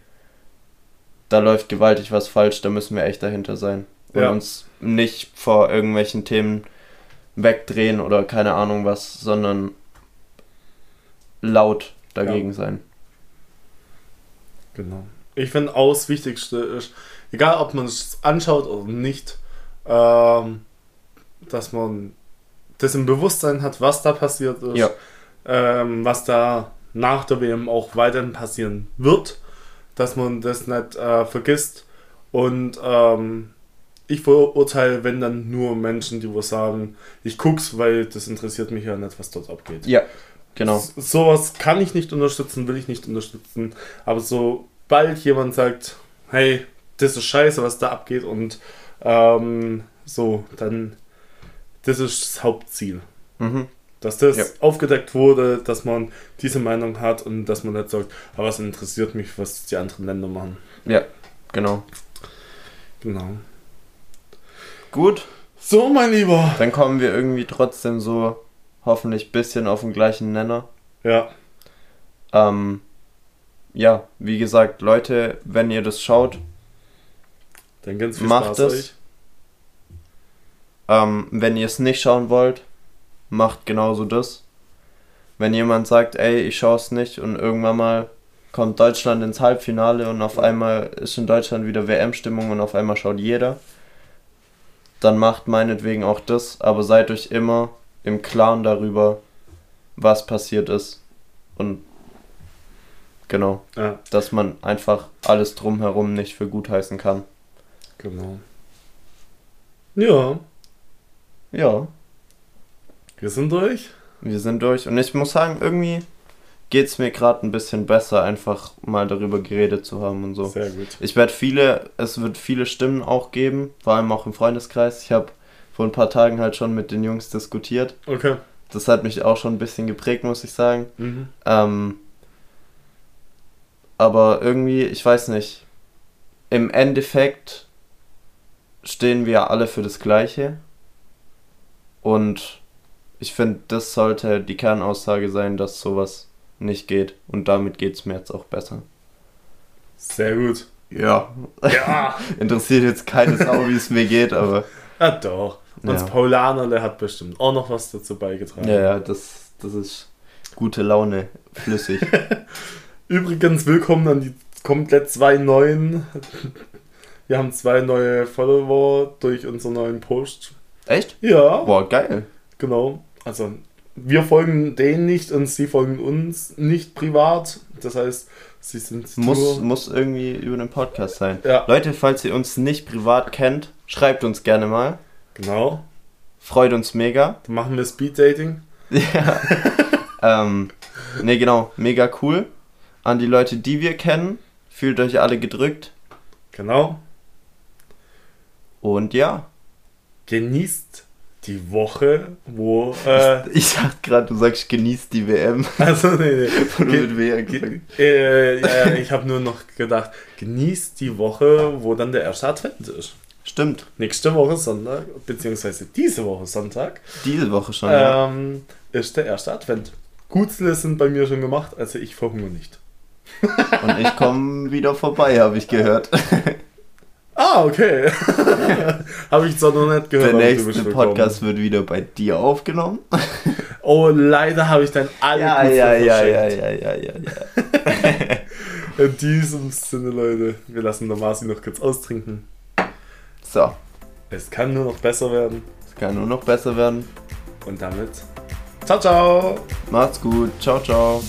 da läuft gewaltig was falsch, da müssen wir echt dahinter sein. Und Ja. uns nicht vor irgendwelchen Themen wegdrehen oder keine Ahnung was, sondern laut dagegen sein. Genau. Ich finde auch das Wichtigste ist, egal ob man es anschaut oder nicht, ähm, dass man das im Bewusstsein hat, was da passiert ist, Ja. ähm, was da nach der WM auch weiterhin passieren wird, dass man das nicht äh, vergisst. Und ähm, ich verurteile, wenn dann nur Menschen, die was sagen, ich guck's, weil das interessiert mich ja nicht, was dort abgeht. Ja, genau. S- Sowas kann ich nicht unterstützen, will ich nicht unterstützen. Aber sobald jemand sagt, hey, das ist scheiße, was da abgeht und ähm, so, dann das ist das Hauptziel. Mhm. Dass das Ja. aufgedeckt wurde, dass man diese Meinung hat und dass man nicht sagt, aber was interessiert mich, was die anderen Länder machen. Ja, genau. Genau. Gut, So, mein Lieber. dann kommen wir irgendwie trotzdem so hoffentlich bisschen auf den gleichen Nenner. Ja, Ähm, ja, wie gesagt, Leute, wenn ihr das schaut, dann ganz viel Macht Spaß es. euch. ähm, wenn ihr es nicht schauen wollt, macht genauso das. Wenn jemand sagt, ey, ich schaue es nicht und irgendwann mal kommt Deutschland ins Halbfinale und auf einmal ist in Deutschland wieder WM-Stimmung und auf einmal schaut jeder, dann macht meinetwegen auch das, aber seid euch immer im Klaren darüber, was passiert ist. Und genau, Ja, dass man einfach alles drumherum nicht für gut heißen kann. Genau. Ja, Ja, wir sind durch. wir sind durch. Und ich muss sagen, irgendwie geht es mir gerade ein bisschen besser, einfach mal darüber geredet zu haben und so. Sehr gut. Ich werde viele, es wird viele Stimmen auch geben, vor allem auch im Freundeskreis. Ich habe vor ein paar Tagen halt schon mit den Jungs diskutiert. Okay. Das hat mich auch schon ein bisschen geprägt, muss ich sagen. Mhm. Ähm, aber irgendwie, ich weiß nicht, im Endeffekt stehen wir alle für das Gleiche. Und ich finde, das sollte die Kernaussage sein, dass sowas nicht geht. Und damit geht es mir jetzt auch besser. Sehr gut. Ja. Ja. Interessiert jetzt keine Sau, wie es mir geht, aber. ja, doch. Und Ja. das Paulaner, der hat bestimmt auch noch was dazu beigetragen. Ja, ja, das, das ist gute Laune, flüssig. Übrigens, willkommen an die komplett zwei neuen. Wir haben zwei neue Follower durch unseren neuen Post. Echt? Ja, Boah, geil. genau. Also, wir folgen denen nicht und sie folgen uns nicht privat. Das heißt, sie sind Muss, muss irgendwie über den Podcast sein. Ja. Leute, falls ihr uns nicht privat kennt, schreibt uns gerne mal. Genau. Freut uns mega. Dann machen wir Speed Dating. Ja. ähm, ne, genau, mega cool. An die Leute, die wir kennen, fühlt euch alle gedrückt. Genau. Und ja, Genießt die Woche, wo. Äh, Ich dachte gerade, du sagst, genießt die WM. also, nee, nee. Ge- äh, ja, ja, ich habe nur noch gedacht, genießt die Woche, wo dann der erste Advent ist. Stimmt, Nächste Woche Sonntag, beziehungsweise diese Woche Sonntag, diese Woche schon. ja. ähm, ist der erste Advent. Gutzle sind bei mir schon gemacht, also ich verhungere nicht. Und ich komme wieder vorbei, habe ich gehört. Ah, okay. Habe ich zwar noch nicht gehört. Der nächste. Podcast wird wieder bei dir aufgenommen. Oh, leider habe ich dein alle Ja, ja, ja, ja, ja, ja, ja, ja. In diesem Sinne, Leute, wir lassen der Marci noch kurz austrinken. So, Es kann nur noch besser werden. es kann nur noch besser werden. Und damit, ciao, ciao. Macht's gut. Ciao, ciao.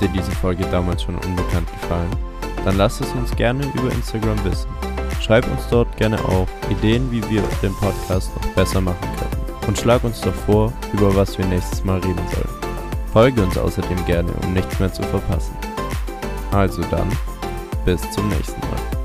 Dir diese Folge damals schon unbekannt gefallen? Dann lass es uns gerne über Instagram wissen. Schreib uns dort gerne auch Ideen, wie wir den Podcast noch besser machen können. Und schlag uns doch vor, über was wir nächstes Mal reden sollen. Folge uns außerdem gerne, um nichts mehr zu verpassen. Also dann, bis zum nächsten Mal.